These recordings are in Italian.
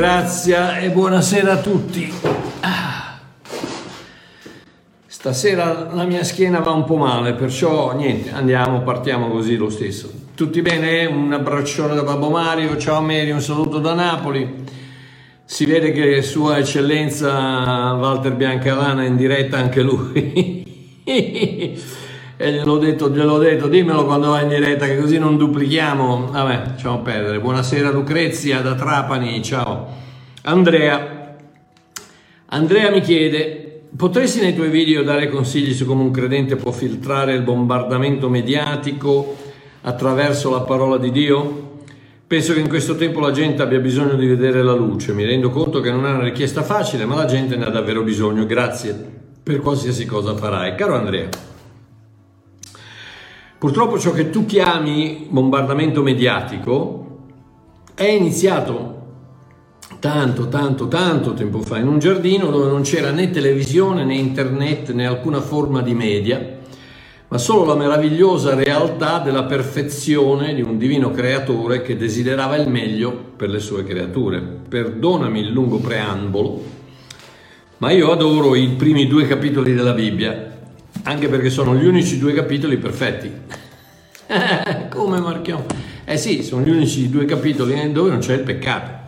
Pace, grazia e buonasera a tutti. Stasera la mia schiena va un po' male, perciò niente, andiamo, partiamo così lo stesso. Tutti bene? Un abbraccione da Babbo Mario, ciao Mary, un saluto da Napoli. Si vede che Sua Eccellenza Walter Biancalana è in diretta anche lui. e gliel'ho detto, gliel'ho detto, dimmelo quando vai in diretta che così non duplichiamo. Vabbè, ciao perdere. Buonasera Lucrezia da Trapani, ciao. Andrea. Andrea mi chiede, potresti nei tuoi video dare consigli su come un credente può filtrare il bombardamento mediatico attraverso la parola di Dio? Penso che in questo tempo la gente abbia bisogno di vedere la luce, mi rendo conto che non è una richiesta facile, ma la gente ne ha davvero bisogno. Grazie per qualsiasi cosa farai. Caro Andrea. Purtroppo ciò che tu chiami bombardamento mediatico è iniziato tanto, tanto, tanto tempo fa in un giardino dove non c'era né televisione né internet né alcuna forma di media, ma solo la meravigliosa realtà della perfezione di un divino creatore che desiderava il meglio per le sue creature. Perdonami il lungo preambolo, ma io adoro i primi due capitoli della Bibbia anche perché sono gli unici due capitoli perfetti. Come marchiamo? Eh sì, sono gli unici due capitoli dove non c'è il peccato.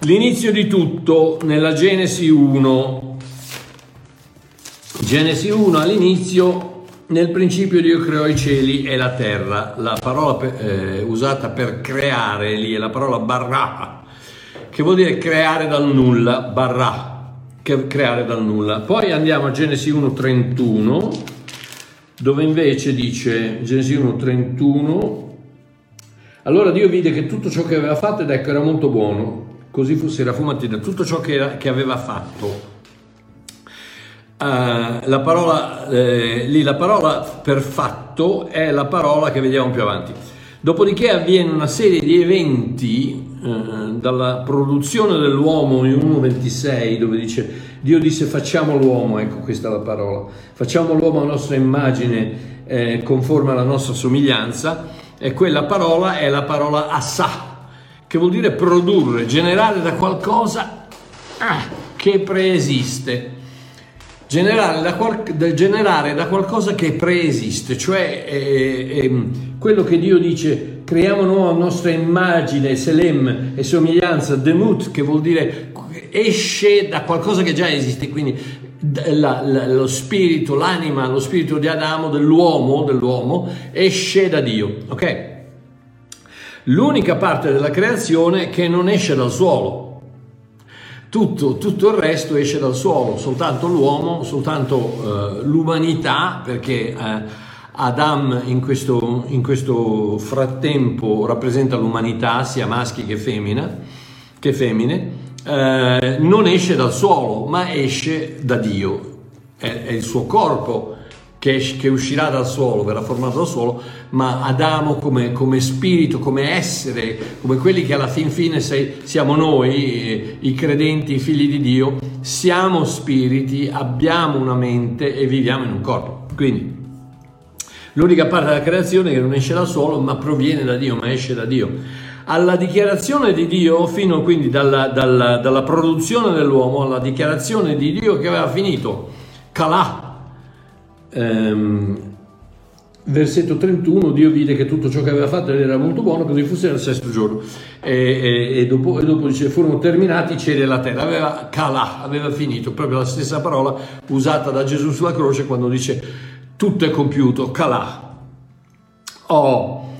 L'inizio di tutto nella Genesi 1. Genesi 1 all'inizio, nel principio Dio creò i cieli e la terra. La parola eh, usata per creare lì è la parola barra, che vuol dire creare dal nulla, barra creare dal nulla. Poi andiamo a Genesi 1.31, dove invece dice, Genesi 1.31, allora Dio vide che tutto ciò che aveva fatto ed ecco era molto buono, così fu sera fu mattina, tutto ciò che, era, che aveva fatto. Uh, la parola, eh, lì la parola per fatto è la parola che vediamo più avanti. Dopodiché avviene una serie di eventi eh, dalla produzione dell'uomo in 1.26 dove dice Dio disse facciamo l'uomo, ecco questa è la parola, facciamo l'uomo a nostra immagine eh, conforme alla nostra somiglianza e quella parola è la parola assà, che vuol dire produrre, generare da qualcosa ah, che preesiste. Generare da, qual- generare da, qualcosa che preesiste, cioè eh, eh, quello che Dio dice creiamo nuova nostra immagine, Selem e somiglianza, Demut, che vuol dire esce da qualcosa che già esiste, quindi la, la, lo spirito, l'anima, lo spirito di Adamo, dell'uomo, dell'uomo, esce da Dio, ok? L'unica parte della creazione che non esce dal suolo, tutto, tutto, il resto esce dal suolo, soltanto l'uomo, soltanto eh, l'umanità, perché eh, Adam in questo, in questo, frattempo rappresenta l'umanità, sia maschi che, femmina, che femmine, eh, non esce dal suolo, ma esce da Dio. È, è il suo corpo che, che, uscirà dal suolo, verrà formato dal suolo, ma Adamo come, come spirito, come essere, come quelli che alla fin fine sei, siamo noi, i credenti, i figli di Dio, siamo spiriti, abbiamo una mente e viviamo in un corpo. Quindi l'unica parte della creazione che non esce dal suolo, ma proviene da Dio, ma esce da Dio. Alla dichiarazione di Dio, fino quindi dalla, dalla, dalla produzione dell'uomo, alla dichiarazione di Dio che aveva finito, Calà, ehm, versetto 31, Dio vide che tutto ciò che aveva fatto era molto buono, così fosse nel sesto giorno. E, e, e, dopo, e dopo, dice, furono terminati i cieli e la terra. Aveva calà, aveva finito, proprio la stessa parola usata da Gesù sulla croce quando dice tutto è compiuto, calà. Oh,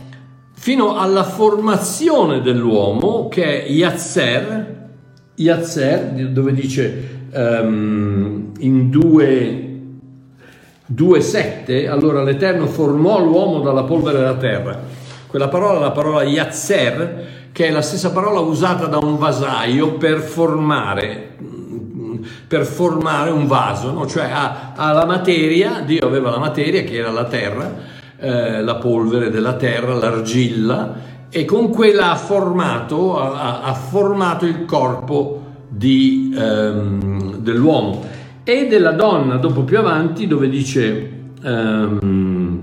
fino alla formazione dell'uomo che è Yatzer, Yatzer dove dice um, in due 2.7, allora l'Eterno formò l'uomo dalla polvere della terra. Quella parola è la parola Yatzer, che è la stessa parola usata da un vasaio per formare, per formare un vaso, no? cioè ha, ha, la materia, Dio aveva la materia che era la terra, eh, la polvere della terra, l'argilla, e con quella ha formato, ha, ha formato il corpo di, ehm, dell'uomo e della donna dopo più avanti dove dice um,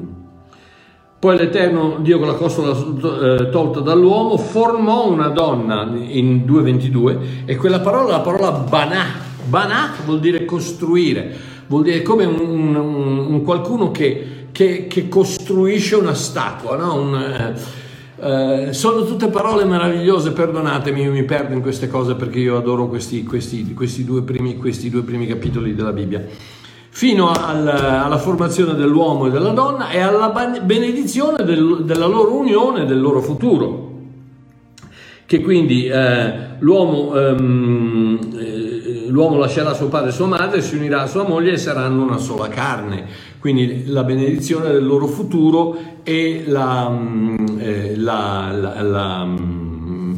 Poi l'Eterno, Dio con la costola eh, tolta dall'uomo, formò una donna in 2.22 e quella parola la parola banà. Banà vuol dire costruire, vuol dire come un, un, un qualcuno che, che, che, costruisce una statua, no? un, eh, sono tutte parole meravigliose, perdonatemi, io mi perdo in queste cose perché io adoro questi, questi, questi, due, primi, questi due primi capitoli della Bibbia fino al, alla formazione dell'uomo e della donna e alla benedizione del, della loro unione, del loro futuro. Che quindi eh, l'uomo, ehm, eh, l'uomo, lascerà suo padre e sua madre, si unirà a sua moglie e saranno una sola carne. Quindi la benedizione del loro futuro e la, mm, eh, la, la, mm,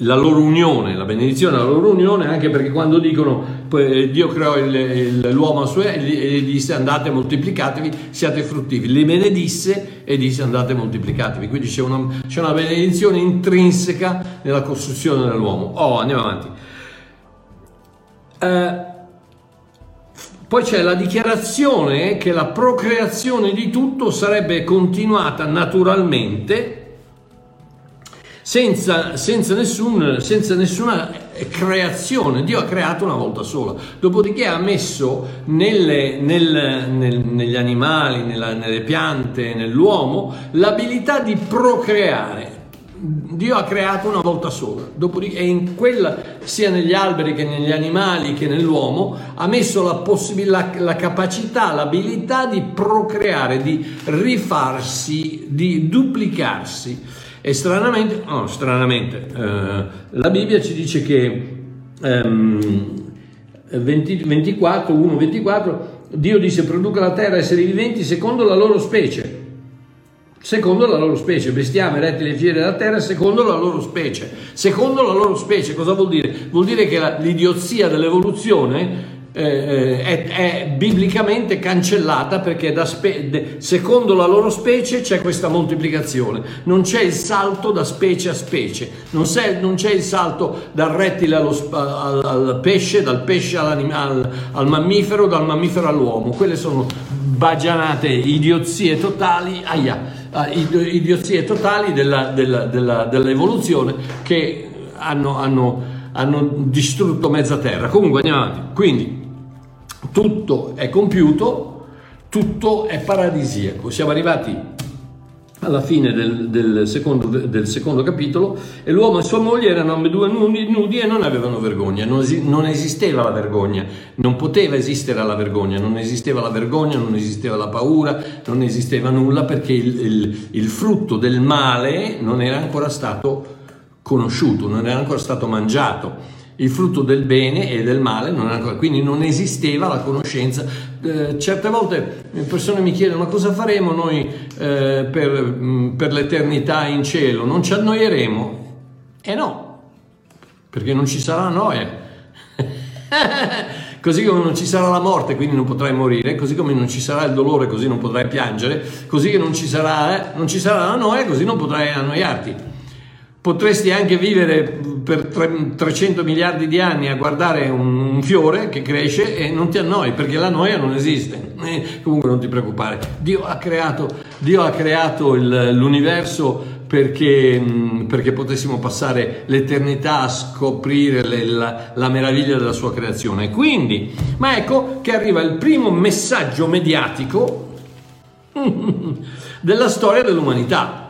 la loro unione, la benedizione della loro unione, anche perché quando dicono Dio creò il, il, l'uomo a suo e gli disse andate moltiplicatevi, siate fruttivi, li benedisse e disse andate moltiplicatevi, quindi c'è una, c'è una benedizione intrinseca nella costruzione dell'uomo. Oh, andiamo avanti. Eh, poi c'è la dichiarazione che la procreazione di tutto sarebbe continuata naturalmente senza, senza, nessun, senza, nessuna creazione. Dio ha creato una volta sola, dopodiché ha messo nelle, nel, nel, negli animali, nella, nelle piante, nell'uomo l'abilità di procreare. Dio ha creato una volta sola, dopodiché in quella, sia negli alberi che negli animali che nell'uomo, ha messo la, possibilità, la capacità, l'abilità di procreare, di rifarsi, di duplicarsi. E stranamente, no, stranamente eh, la Bibbia ci dice che ehm, 20, 24, 1, 24, Dio disse produca la terra esseri viventi secondo la loro specie, secondo la loro specie, bestiame, rettili e fiere della terra, secondo la loro specie. Secondo la loro specie, cosa vuol dire? Vuol dire che la, l'idiozia dell'evoluzione eh, eh, è, è, biblicamente cancellata perché spe- de- secondo la loro specie c'è questa moltiplicazione, non c'è il salto da specie a specie, non, non c'è il salto dal rettile allo, al, al, pesce, dal pesce al, al mammifero, dal mammifero all'uomo, quelle sono bagianate, idiozie totali, aia, idiozie totali della, della, della, dell'evoluzione che hanno, hanno, hanno distrutto mezza terra. Comunque andiamo avanti. Quindi tutto è compiuto, tutto è paradisiaco. Siamo arrivati alla fine del, del, secondo, del, secondo, capitolo e l'uomo e sua moglie erano ambedue nudi, nudi e non avevano vergogna, non, es, non, esisteva la vergogna, non poteva esistere la vergogna, non esisteva la vergogna, non esisteva la paura, non esisteva nulla perché il, il, il frutto del male non era ancora stato conosciuto, non era ancora stato mangiato. Il frutto del bene e del male, non ancora, quindi non esisteva la conoscenza. Eh, certe volte le persone mi chiedono ma cosa faremo noi eh, per, mm, per, l'eternità in cielo? Non ci annoieremo? E eh no, perché non ci sarà noia. così come non ci sarà la morte, quindi non potrai morire, così come non ci sarà il dolore, così non potrai piangere, così che non ci sarà, eh, non ci sarà la noia, così non potrai annoiarti. Potresti anche vivere per 300 miliardi di anni a guardare un, fiore che cresce e non ti annoi perché la noia non esiste. Eh, comunque non ti preoccupare. Dio ha creato, Dio ha creato il, l'universo perché, perché, potessimo passare l'eternità a scoprire le, la, la meraviglia della sua creazione. Quindi, ma ecco che arriva il primo messaggio mediatico della storia dell'umanità.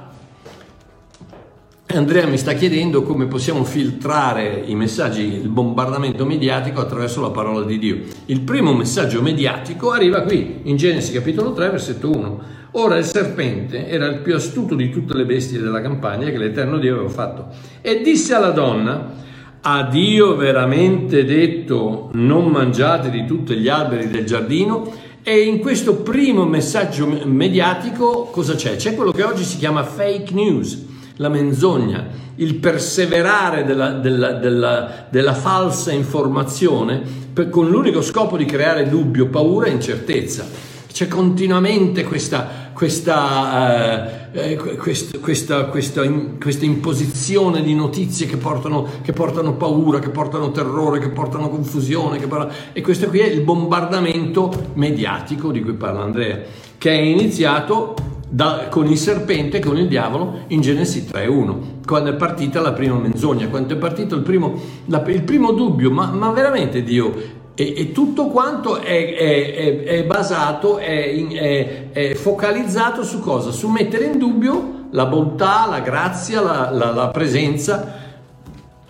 Andrea mi sta chiedendo come possiamo filtrare i messaggi, il bombardamento mediatico attraverso la parola di Dio. Il primo messaggio mediatico arriva qui, in Genesi capitolo 3, versetto 1. Ora il serpente era il più astuto di tutte le bestie della campagna che l'Eterno Dio aveva fatto e disse alla donna, ha Dio veramente detto non mangiate di tutti gli alberi del giardino? E in questo primo messaggio mediatico cosa c'è? C'è quello che oggi si chiama fake news la menzogna, il perseverare della, della, della, della falsa informazione per, con l'unico scopo di creare dubbio, paura e incertezza. C'è continuamente questa, questa, eh, eh questa, questa, questa, questa, imposizione di notizie che portano, che portano, paura, che portano terrore, che portano confusione. Che parla... E questo qui è il bombardamento mediatico di cui parla Andrea, che è iniziato da, con il serpente, con il diavolo, in Genesi 3.1, quando è partita la prima menzogna, quando è partito il primo, la, il primo dubbio, ma, ma, veramente Dio, e, e tutto quanto è, è, è, è basato, è, focalizzato su cosa? Su mettere in dubbio la bontà, la grazia, la, la, la presenza,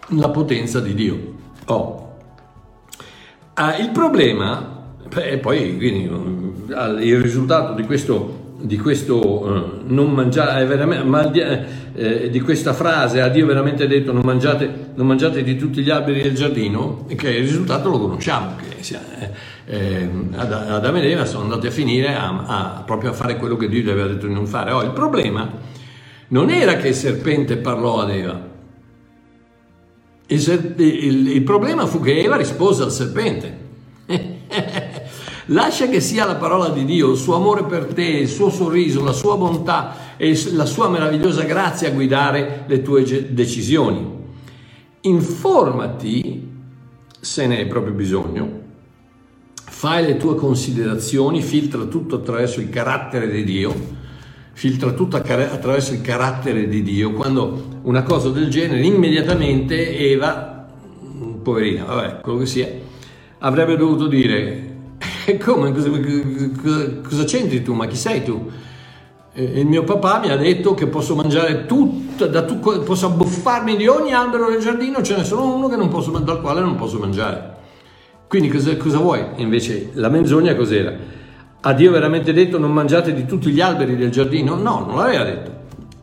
la potenza di Dio. Oh. Ah, il problema, e poi quindi, il risultato di questo di questo non mangiare, ma, eh, di questa frase a Dio veramente detto non mangiate, non mangiate, di tutti gli alberi del giardino, che il risultato lo conosciamo, che eh, eh, Adamo ed Eva sono andati a finire a, a, proprio a fare quello che Dio gli aveva detto di non fare. Oh, il problema non era che il serpente parlò ad Eva, il, il, il problema fu che Eva rispose al serpente. Lascia che sia la parola di Dio, il suo amore per te, il suo sorriso, la sua bontà e la sua meravigliosa grazia a guidare le tue decisioni. Informati, se ne hai proprio bisogno, fai le tue considerazioni, filtra tutto attraverso il carattere di Dio, filtra tutto attraverso il carattere di Dio. Quando una cosa del genere, immediatamente Eva, poverina, vabbè, quello che sia, avrebbe dovuto dire come? Cosa, cosa, cosa, c'entri tu? Ma chi sei tu? il mio papà mi ha detto che posso mangiare tutto, da tu, posso abbuffarmi di ogni albero del giardino, ce n'è solo uno posso, dal quale non posso mangiare. Quindi cosa, cosa vuoi? Invece la menzogna cos'era? Ha Dio veramente detto non mangiate di tutti gli alberi del giardino? No, non l'aveva detto.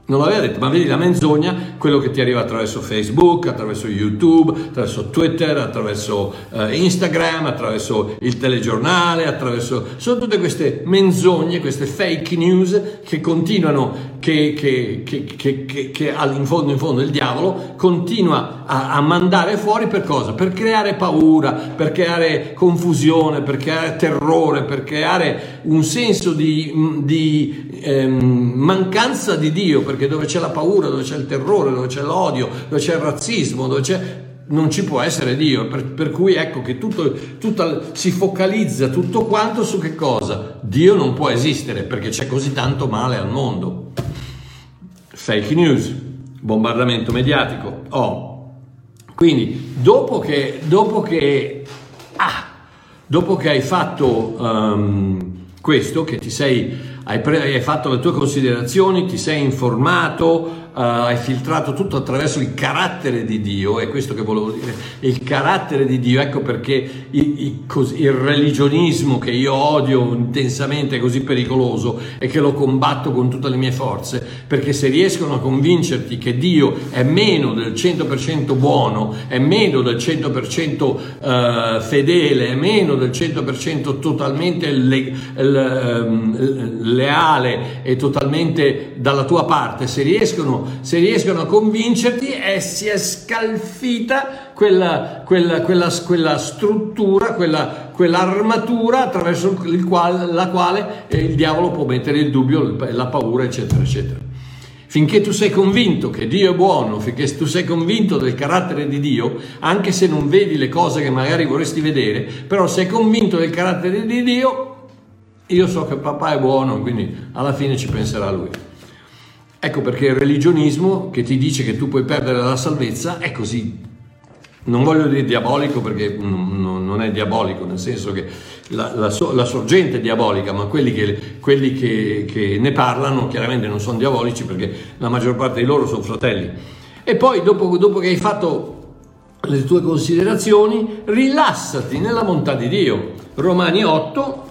Non l'aveva detto, ma vedi la menzogna, quello che ti arriva attraverso Facebook, attraverso YouTube, attraverso Twitter, attraverso eh, Instagram, attraverso il telegiornale, attraverso... Sono tutte queste menzogne, queste fake news che continuano, che, che, che, che in fondo in fondo il diavolo continua a, a, mandare fuori per cosa? Per creare paura, per creare confusione, per creare terrore, per creare un senso di, di ehm, mancanza di Dio perché dove c'è la paura, dove c'è il terrore, dove c'è l'odio, dove c'è il razzismo, dove c'è non ci può essere Dio, per, per cui ecco che tutto, tutto, si focalizza tutto quanto su che cosa? Dio non può esistere perché c'è così tanto male al mondo. Fake news, bombardamento mediatico. Oh. Quindi dopo che, dopo che, ah, dopo che hai fatto um, questo, che ti sei, hai, pre- hai fatto le tue considerazioni, ti sei informato, uh, hai filtrato tutto attraverso il carattere di Dio, è questo che volevo dire, il carattere di Dio, ecco perché il, il, il religionismo che io odio intensamente è così pericoloso e che lo combatto con tutte le mie forze, perché se riescono a convincerti che Dio è meno del 100% buono, è meno del 100% uh, eh, fedele, è meno del 100% totalmente le, le, ehm, leale e totalmente dalla tua parte, se riescono se riescono a convincerti, e si è scalfita quella, quella, quella, quella struttura, quella, quell'armatura attraverso quale, la quale eh, il diavolo può mettere il dubbio, la paura, eccetera, eccetera. Finché tu sei convinto che Dio è buono, finché tu sei convinto del carattere di Dio, anche se non vedi le cose che magari vorresti vedere, però sei convinto del carattere di Dio, io so che papà è buono, quindi alla fine ci penserà lui. Ecco perché il religionismo che ti dice che tu puoi perdere la salvezza è così. Non voglio dire diabolico perché non è diabolico, nel senso che la, la, la sorgente è diabolica, ma quelli, che, quelli che, che ne parlano chiaramente non sono diabolici perché la maggior parte di loro sono fratelli. E poi dopo, dopo che hai fatto le tue considerazioni, rilassati nella bontà di Dio. Romani 8,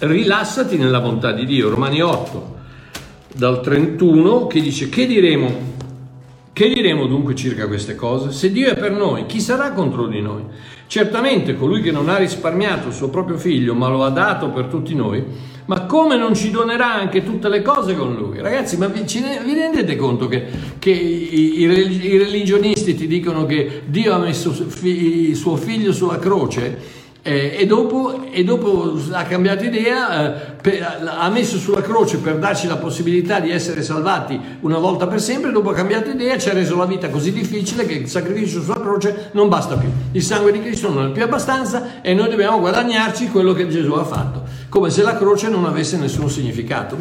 rilassati nella bontà di Dio. Romani 8, dal 31 che dice che diremo? Che diremo dunque circa queste cose? Se Dio è per noi, chi sarà contro di noi? Certamente colui che non ha risparmiato il suo proprio figlio, ma lo ha dato per tutti noi, ma come non ci donerà anche tutte le cose con lui? Ragazzi, ma vi, vi rendete conto che, che i, i, religionisti ti dicono che Dio ha messo fi, suo figlio sulla croce? Eh, e, dopo, e, dopo, ha cambiato idea, eh, per, ha messo sulla croce per darci la possibilità di essere salvati una volta per sempre, dopo ha cambiato idea, ci ha reso la vita così difficile che il sacrificio sulla croce non basta più. Il sangue di Cristo non è più abbastanza e noi dobbiamo guadagnarci quello che Gesù ha fatto, come se la croce non avesse nessun significato.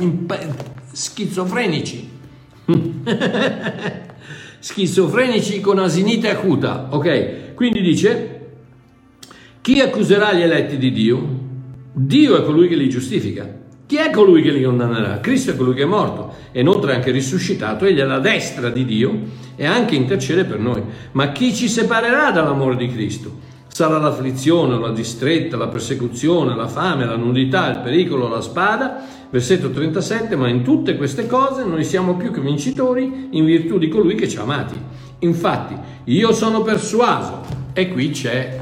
schizofrenici. schizofrenici con asinite acuta, ok? Quindi dice, chi accuserà gli eletti di Dio? Dio è colui che li giustifica. Chi è colui che li condannerà? Cristo è colui che è morto e inoltre anche risuscitato, egli è alla destra di Dio e anche intercede per noi. Ma chi ci separerà dall'amore di Cristo? Sarà l'afflizione, la distretta, la persecuzione, la fame, la nudità, il pericolo, la spada. Versetto 37, ma in tutte queste cose noi siamo più che vincitori in virtù di colui che ci ha amati. Infatti, io sono persuaso, e qui c'è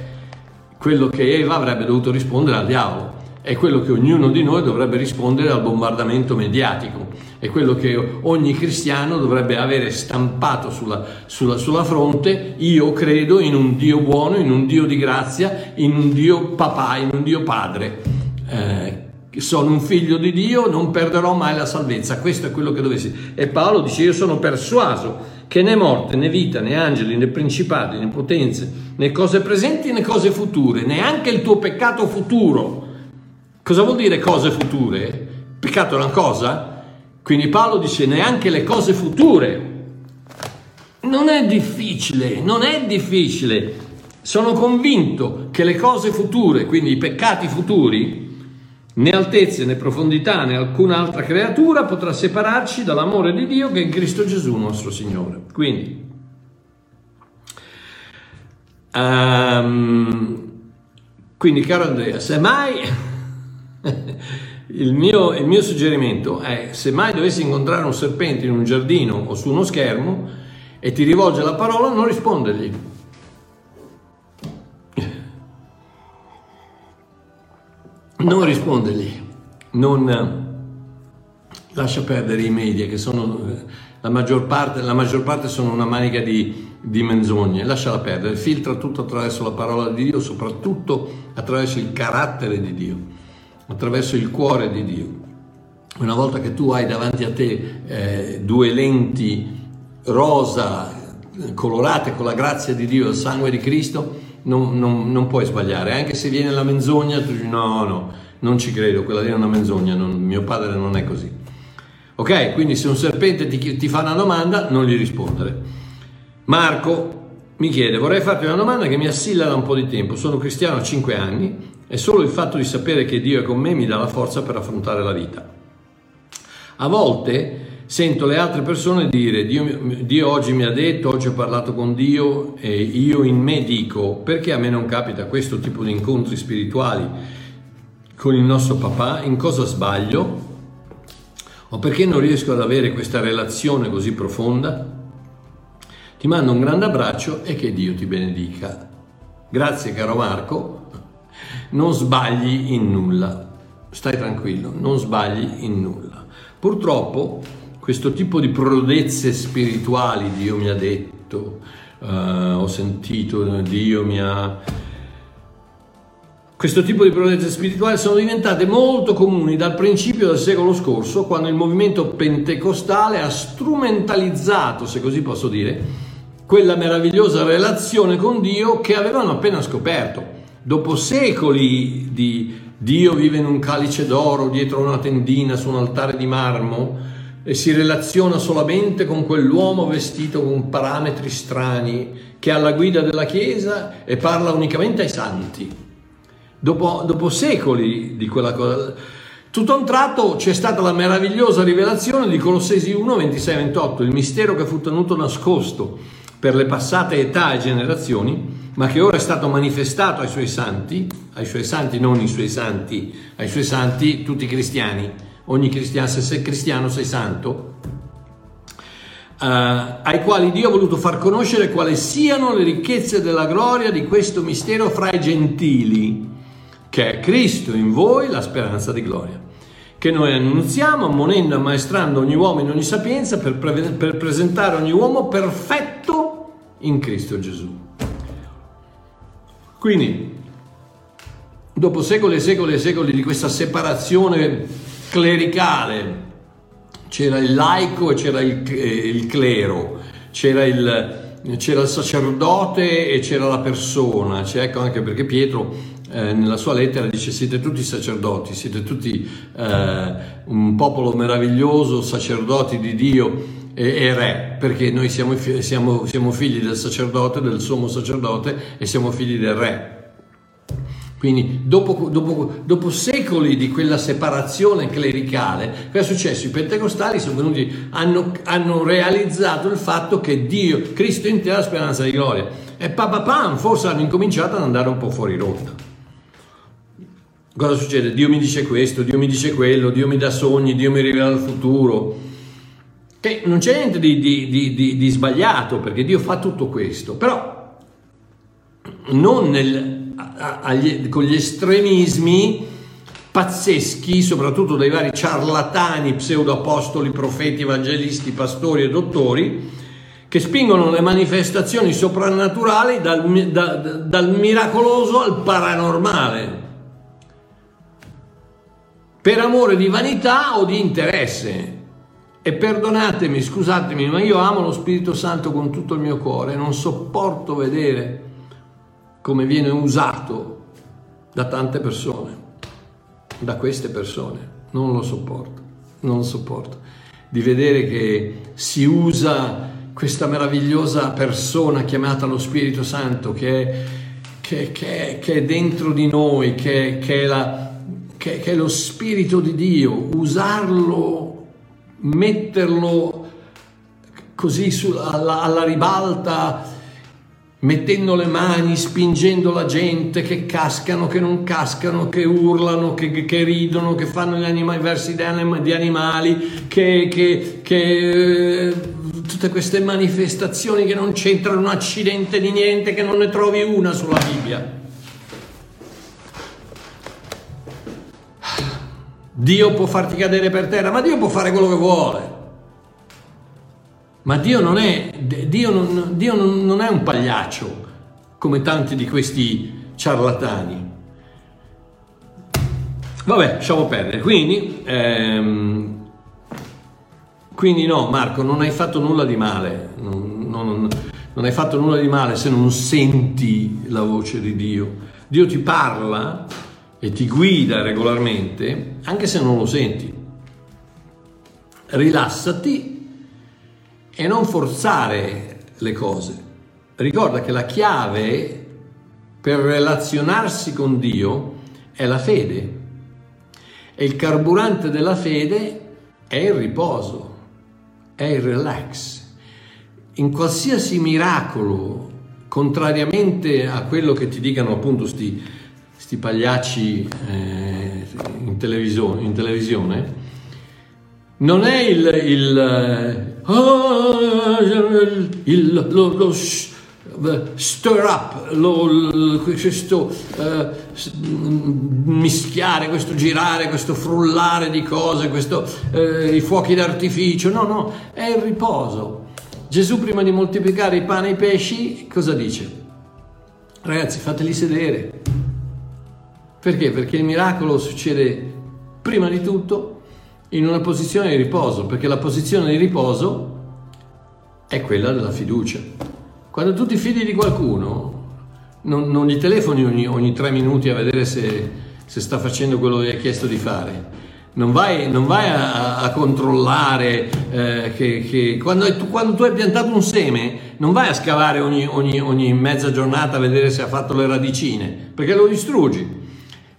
quello che Eva avrebbe dovuto rispondere al diavolo, è quello che ognuno di noi dovrebbe rispondere al bombardamento mediatico, è quello che ogni cristiano dovrebbe avere stampato sulla, sulla, sulla fronte, io credo in un Dio buono, in un Dio di grazia, in un Dio papà, in un Dio padre. Eh, sono un figlio di Dio, non perderò mai la salvezza. Questo è quello che dovessi. E Paolo dice: Io sono persuaso che né morte, né vita, né angeli, né principati, né potenze, né cose presenti, né cose future, neanche il tuo peccato futuro. Cosa vuol dire cose future? Peccato è una cosa? Quindi Paolo dice neanche le cose future. Non è difficile, non è difficile. Sono convinto che le cose future, quindi i peccati futuri, né altezze né profondità né alcun'altra creatura potrà separarci dall'amore di Dio che è in Cristo Gesù nostro Signore. Quindi, um, quindi caro Andrea, se mai il, mio, il mio suggerimento è se mai dovessi incontrare un serpente in un giardino o su uno schermo e ti rivolge la parola, non rispondergli non rispondergli, non lascia perdere i media che sono la maggior parte, la maggior parte sono una manica di, di menzogne, lasciala perdere, filtra tutto attraverso la parola di Dio, soprattutto attraverso il carattere di Dio, attraverso il cuore di Dio. Una volta che tu hai davanti a te eh, due lenti rosa colorate con la grazia di Dio e il sangue di Cristo, non, non, non, puoi sbagliare, anche se viene la menzogna, tu dici no, no, non ci credo, quella lì è una menzogna, non, mio padre non è così. Ok, quindi se un serpente ti, ti fa una domanda, non gli rispondere. Marco mi chiede, vorrei farti una domanda che mi assilla da un po' di tempo, sono cristiano a 5 anni e solo il fatto di sapere che Dio è con me mi dà la forza per affrontare la vita. A volte sento le altre persone dire Dio, Dio, oggi mi ha detto, oggi ho parlato con Dio e io in me dico perché a me non capita questo tipo di incontri spirituali con il nostro papà, in cosa sbaglio o perché non riesco ad avere questa relazione così profonda? Ti mando un grande abbraccio e che Dio ti benedica. Grazie caro Marco, non sbagli in nulla, stai tranquillo, non sbagli in nulla. Purtroppo questo tipo di prodezze spirituali, Dio mi ha detto, uh, ho sentito, Dio mi ha... Questo tipo di prodezze spirituali sono diventate molto comuni dal principio del secolo scorso, quando il movimento pentecostale ha strumentalizzato, se così posso dire, quella meravigliosa relazione con Dio che avevano appena scoperto. Dopo secoli di Dio vive in un calice d'oro dietro una tendina su un altare di marmo, e si relaziona solamente con quell'uomo vestito con parametri strani che è alla guida della Chiesa e parla unicamente ai santi. Dopo, dopo secoli di quella cosa, tutto a un tratto c'è stata la meravigliosa rivelazione di Colossesi 1, 26, 28, il mistero che fu tenuto nascosto per le passate età e generazioni, ma che ora è stato manifestato ai suoi santi, ai suoi santi, non i suoi santi, ai suoi santi, tutti i cristiani, ogni cristiano, se sei cristiano sei santo, uh, ai quali Dio ha voluto far conoscere quali siano le ricchezze della gloria di questo mistero fra i gentili, che è Cristo in voi, la speranza di gloria, che noi annunziamo, ammonendo e ammaestrando ogni uomo in ogni sapienza per, pre- per presentare ogni uomo perfetto in Cristo Gesù. Quindi, dopo secoli e secoli e secoli di questa separazione clericale, c'era il laico e c'era il, eh, il clero, c'era il, c'era il, sacerdote e c'era la persona, cioè, ecco anche perché Pietro eh, nella sua lettera dice siete tutti sacerdoti, siete tutti eh, un popolo meraviglioso, sacerdoti di Dio e, e re, perché noi siamo, siamo, siamo figli del sacerdote, del sommo sacerdote e siamo figli del re. Quindi dopo, dopo, dopo, secoli di quella separazione clericale, cosa è successo? I pentecostali venuti, hanno, hanno realizzato il fatto che Dio, Cristo in te è la speranza di gloria. E papapam, forse hanno incominciato ad andare un po' fuori rotta. Cosa succede? Dio mi dice questo, Dio mi dice quello, Dio mi dà sogni, Dio mi rivela il futuro. Che non c'è niente di, di, di, di sbagliato perché Dio fa tutto questo, però non nel, agli, con gli estremismi pazzeschi, soprattutto dai vari ciarlatani, pseudoapostoli, profeti, evangelisti, pastori e dottori, che spingono le manifestazioni soprannaturali dal, da, dal miracoloso al paranormale, per amore di vanità o di interesse. E perdonatemi, scusatemi, ma io amo lo Spirito Santo con tutto il mio cuore, non sopporto vedere come viene usato da tante persone, da queste persone. Non lo sopporto, non sopporto. Di vedere che si usa questa meravigliosa persona chiamata lo Spirito Santo che è, che, che, che è dentro di noi, che, è, la, che è lo Spirito di Dio, usarlo, metterlo così alla, alla ribalta mettendo le mani, spingendo la gente, che cascano, che non cascano, che urlano, che, che ridono, che fanno gli animali, versi di, animali, che, che, che, tutte queste manifestazioni che non c'entrano un accidente di niente, che non ne trovi una sulla Bibbia. Dio può farti cadere per terra, ma Dio può fare quello che vuole. Ma Dio non è, Dio non, Dio non è un pagliaccio come tanti di questi ciarlatani. Vabbè, lasciamo perdere. Quindi, ehm, quindi no, Marco, non hai fatto nulla di male. Non, non, non hai fatto nulla di male se non senti la voce di Dio. Dio ti parla e ti guida regolarmente, anche se non lo senti. Rilassati e non forzare le cose. Ricorda che la chiave per relazionarsi con Dio è la fede e il carburante della fede è il riposo, è il relax. In qualsiasi miracolo, contrariamente a quello che ti dicano appunto sti, sti pagliacci eh, in, televisione, in televisione non è il, il, uh, il lo, lo stir up, lo, questo uh, mischiare, questo girare, questo frullare di cose, questo, uh, i fuochi d'artificio, no, no, è il riposo. Gesù prima di moltiplicare i pani e i pesci, cosa dice? Ragazzi, fateli sedere. Perché? Perché il miracolo succede prima di tutto in una posizione di riposo, perché la posizione di riposo è quella della fiducia. Quando tu ti fidi di qualcuno, non, non gli telefoni ogni, ogni, tre minuti a vedere se, se, sta facendo quello che hai chiesto di fare. Non vai, non vai a, a, controllare eh, che, che quando, tu, quando, tu, hai piantato un seme, non vai a scavare ogni, ogni, ogni mezza giornata a vedere se ha fatto le radicine, perché lo distruggi.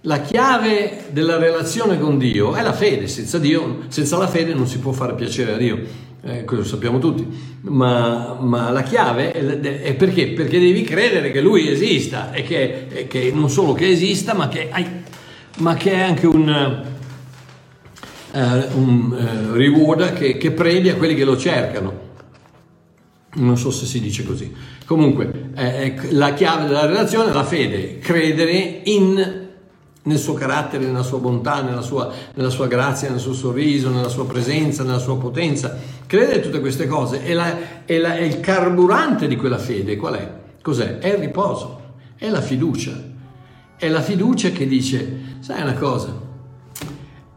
La chiave della relazione con Dio è la fede, senza, Dio, senza la fede non si può fare piacere a Dio, eh, lo sappiamo tutti, ma, ma la chiave è, è, perché? Perché devi credere che Lui esista e che, che non solo che esista, ma che, ma che è anche un, uh, un uh, reward che, che premia quelli che lo cercano. Non so se si dice così. Comunque, eh, la chiave della relazione è la fede, credere in nel suo carattere, nella sua bontà, nella sua, nella sua, grazia, nel suo sorriso, nella sua presenza, nella sua potenza. Credere in tutte queste cose è, la, è, la, è il carburante di quella fede. Qual è? Cos'è? È il riposo, è la fiducia. È la fiducia che dice, sai una cosa,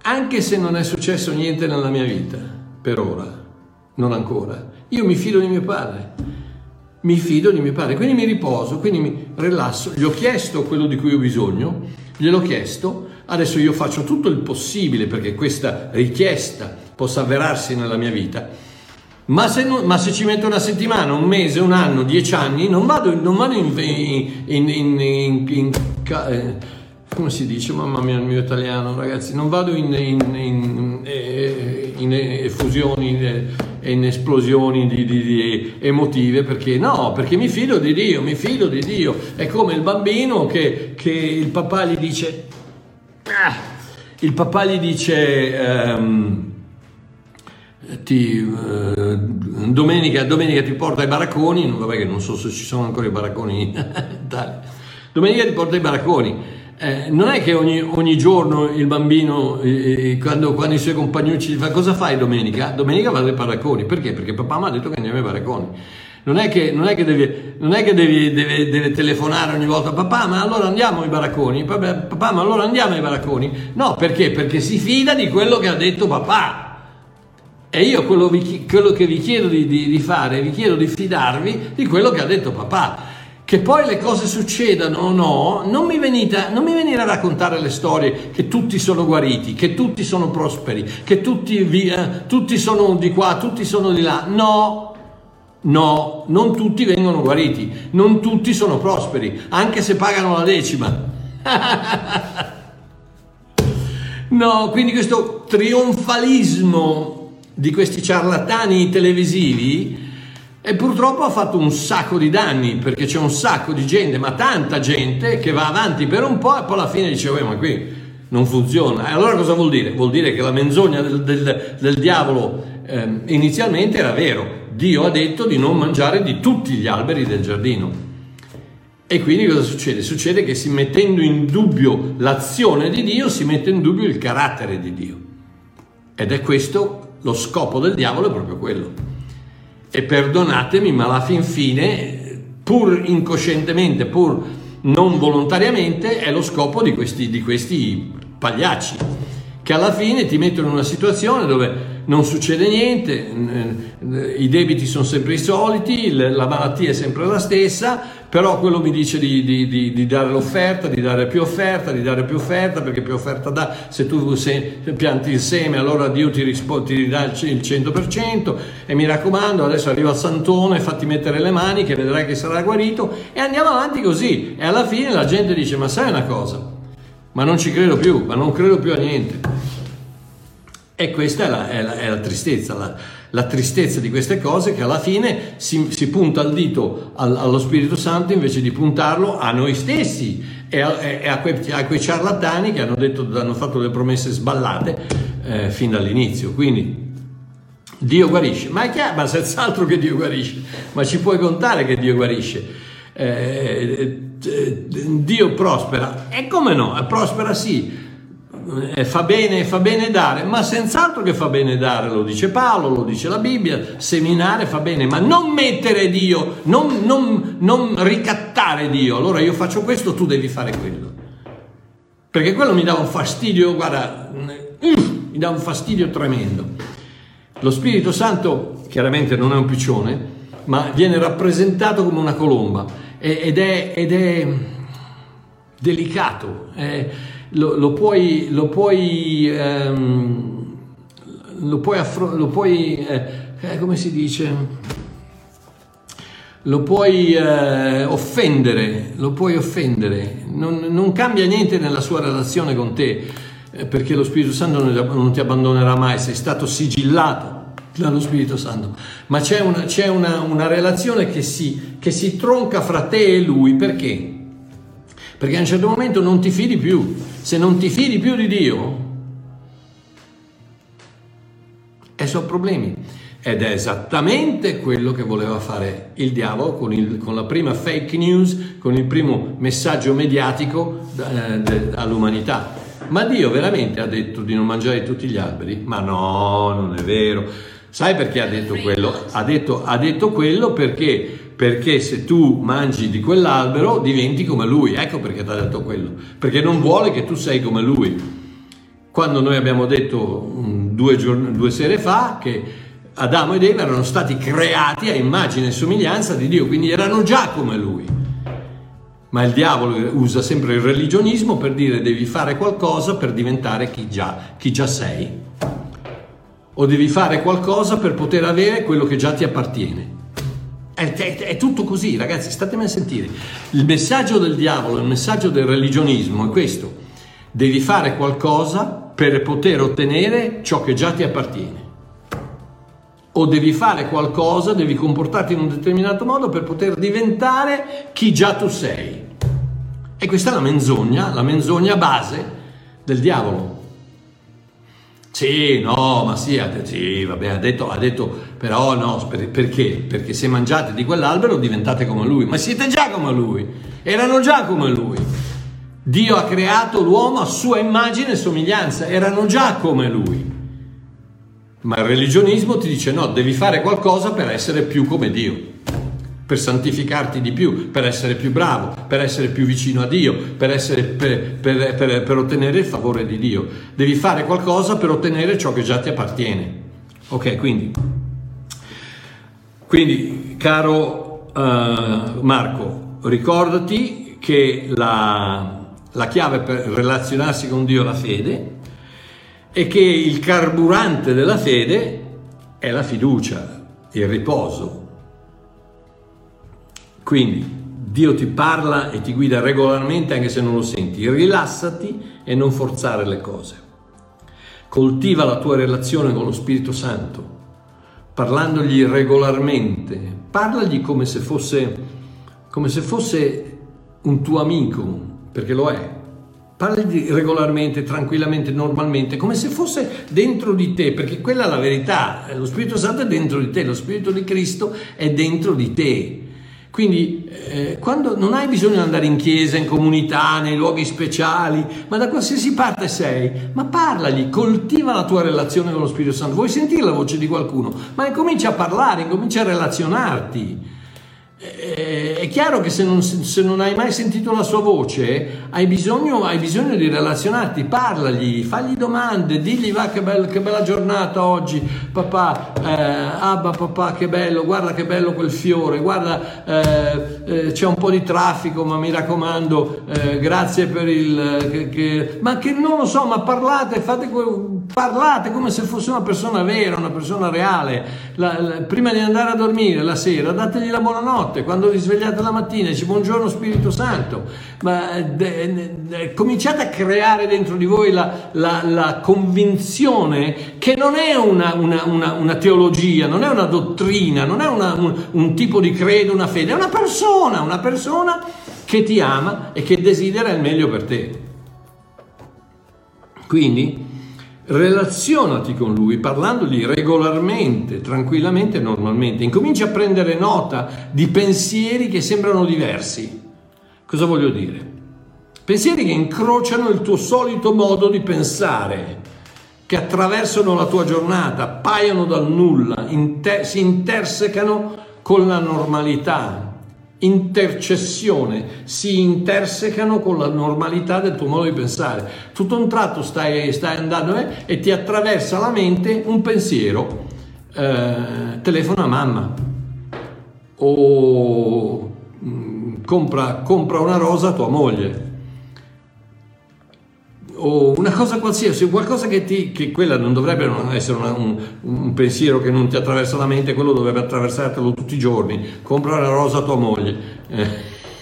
anche se non è successo niente nella mia vita, per ora, non ancora, io mi fido di mio padre. mi fido di mio padre, quindi mi riposo, quindi mi rilasso, gli ho chiesto quello di cui ho bisogno, gliel'ho chiesto, adesso io faccio tutto il possibile perché questa richiesta possa avverarsi nella mia vita, ma se, non, ma se ci metto una settimana, un mese, un anno, dieci anni, non vado, non vado in, in, in, in eh, come si dice, mamma mia il mio italiano ragazzi, non vado in, in, in, eh, in effusioni e in esplosioni di, di, di, emotive perché no, perché mi fido di Dio, mi fido di Dio, è come il bambino che, che il papà gli dice, ah, il papà gli dice... Um, ti, eh, domenica, domenica, ti porta ai baracconi, vabbè che non so se ci sono ancora i baracconi in domenica ti porta ai baracconi eh, non è che ogni, ogni giorno il bambino, eh, quando, quando, i suoi compagnucci gli fa cosa fai domenica? Domenica vado ai baracconi, perché? Perché papà mi ha detto che andiamo ai baracconi. Non è che, non è che, devi, non è che devi, deve, deve, telefonare ogni volta papà, ma allora andiamo ai baracconi, papà, papà, ma allora andiamo ai baracconi. No, perché? Perché si fida di quello che ha detto papà. E io quello, vi, quello che vi chiedo di, di, di fare, vi chiedo di fidarvi di quello che ha detto papà. Che poi le cose succedano o no, non mi, venite, non mi venire a raccontare le storie che tutti sono guariti, che tutti sono prosperi, che tutti, via, tutti sono di qua, tutti sono di là. No, no, non tutti vengono guariti, non tutti sono prosperi, anche se pagano la decima. no, quindi questo trionfalismo di questi ciarlatani televisivi e purtroppo ha fatto un sacco di danni perché c'è un sacco di gente, ma tanta gente che va avanti per un po' e poi alla fine dice, ma qui non funziona. E allora cosa vuol dire? Vuol dire che la menzogna del, del, del diavolo eh, inizialmente era vero. Dio ha detto di non mangiare di tutti gli alberi del giardino. E quindi cosa succede? Succede che si mettendo in dubbio l'azione di Dio, si mette in dubbio il carattere di Dio. Ed è questo lo scopo del diavolo, è proprio quello e perdonatemi, ma alla fin fine, pur incoscientemente, pur non volontariamente, è lo scopo di questi, di questi pagliacci, che alla fine ti mettono in una situazione dove non succede niente, i debiti sono sempre i soliti, la malattia è sempre la stessa, però quello mi dice di, di, di, di, dare l'offerta, di dare più offerta, di dare più offerta, perché più offerta dà, se tu se pianti il seme allora Dio ti, rispo, ti dà il 100% e mi raccomando adesso arriva santone, fatti mettere le mani che vedrai che sarà guarito e andiamo avanti così e alla fine la gente dice ma sai una cosa, ma non ci credo più, ma non credo più a niente. E questa è la, è la, è la tristezza, la, la tristezza di queste cose che alla fine si, si punta il dito al, allo Spirito Santo invece di puntarlo a noi stessi e a, e a, quei, a quei, ciarlatani che hanno, detto, hanno fatto le promesse sballate eh, fin dall'inizio. Quindi Dio guarisce, ma è chiaro, ma senz'altro che Dio guarisce, ma ci puoi contare che Dio guarisce. Eh, eh, Dio prospera, e come no, prospera sì, eh, fa, bene, fa bene dare, ma senz'altro che fa bene dare, lo dice Paolo, lo dice la Bibbia, seminare fa bene, ma non mettere Dio, non, non, non ricattare Dio, allora io faccio questo, tu devi fare quello. Perché quello mi dà un fastidio, guarda, mi dà un fastidio tremendo. Lo Spirito Santo chiaramente non è un piccione, ma viene rappresentato come una colomba ed è, ed è delicato. È, lo, lo puoi, lo puoi, ehm, lo puoi, affro- lo puoi eh, eh, come si dice? Lo puoi eh, offendere, lo puoi offendere, non, non, cambia niente nella sua relazione con te, eh, perché lo Spirito Santo non ti abbandonerà mai, sei stato sigillato dallo Spirito Santo, ma c'è una, c'è una, una relazione che si, che si tronca fra te e lui, perché? Perché a un certo momento non ti fidi più. Se non ti fidi più di Dio, e sono problemi. Ed è esattamente quello che voleva fare il diavolo con, il, con la prima fake news, con il primo messaggio mediatico eh, all'umanità. Ma Dio veramente ha detto di non mangiare tutti gli alberi? Ma no, non è vero. Sai perché ha detto quello? Ha detto, ha detto quello perché perché se tu mangi di quell'albero diventi come lui, ecco perché ti ha detto quello, perché non vuole che tu sei come lui. Quando noi abbiamo detto due, giorni, due sere fa che Adamo ed Eva erano stati creati a immagine e somiglianza di Dio, quindi erano già come lui. Ma il diavolo usa sempre il religionismo per dire devi fare qualcosa per diventare chi già, chi già sei. O devi fare qualcosa per poter avere quello che già ti appartiene. È, è, è, tutto così, ragazzi, statemi a sentire. Il messaggio del diavolo, il messaggio del religionismo è questo. Devi fare qualcosa per poter ottenere ciò che già ti appartiene. O devi fare qualcosa, devi comportarti in un determinato modo per poter diventare chi già tu sei. E questa è la menzogna, la menzogna base del diavolo. Sì, no, ma sì, sì vabbè, ha detto, ha detto, però no, perché? Perché se mangiate di quell'albero diventate come lui, ma siete già come lui, erano già come lui. Dio ha creato l'uomo a sua immagine e somiglianza, erano già come lui. Ma il religionismo ti dice no, devi fare qualcosa per essere più come Dio, per santificarti di più, per essere più bravo, per essere più vicino a Dio, per, essere, per, per, per ottenere il favore di Dio. Devi fare qualcosa per ottenere ciò che già ti appartiene. Ok, quindi, quindi caro uh, Marco, ricordati che la, la chiave per relazionarsi con Dio è la fede e che il carburante della fede è la fiducia, il riposo. Quindi Dio ti parla e ti guida regolarmente anche se non lo senti. Rilassati e non forzare le cose. Coltiva la tua relazione con lo Spirito Santo, parlandogli regolarmente. Parlagli come se fosse, come se fosse un tuo amico, perché lo è. Parli regolarmente, tranquillamente, normalmente, come se fosse dentro di te, perché quella è la verità. Lo Spirito Santo è dentro di te, lo Spirito di Cristo è dentro di te. Quindi eh, quando non hai bisogno di andare in chiesa, in comunità, nei luoghi speciali, ma da qualsiasi parte sei, ma parlagli, coltiva la tua relazione con lo Spirito Santo. Vuoi sentire la voce di qualcuno? Ma incomincia a parlare, incomincia a relazionarti. Eh, è chiaro che se non, se non, hai mai sentito la sua voce, hai bisogno, hai bisogno, di relazionarti, parlagli, fagli domande, digli va che, bello, che bella giornata oggi, papà, eh, Abba papà che bello, guarda che bello quel fiore, guarda eh, eh c'è un po' di traffico ma mi raccomando, eh, grazie per il... Che, che, ma che non lo so, ma parlate, fate, parlate come se fosse una persona vera, una persona reale, la, la, prima di andare a dormire la sera, dategli la buonanotte. Notte, quando vi svegliate la mattina, dice buongiorno Spirito Santo, ma de, de, cominciate a creare dentro di voi la, la, la convinzione che non è una, una, una, una, teologia, non è una dottrina, non è un, un tipo di credo, una fede, è una persona, una persona che ti ama e che desidera il meglio per te. Quindi relazionati con lui parlandogli regolarmente, tranquillamente normalmente. Incomincia a prendere nota di pensieri che sembrano diversi. Cosa voglio dire? Pensieri che incrociano il tuo solito modo di pensare, che attraversano la tua giornata, appaiono dal nulla, inter- si intersecano con la normalità, intercessione, si intersecano con la normalità del tuo modo di pensare. Tutto un tratto stai, stai andando eh, e ti attraversa la mente un pensiero, eh, telefona a mamma o mh, mm, compra, compra una rosa a tua moglie o una cosa qualsiasi, qualcosa che ti, che quella non dovrebbe essere una, un, un, pensiero che non ti attraversa la mente, quello dovrebbe attraversartelo tutti i giorni, compra una rosa a tua moglie.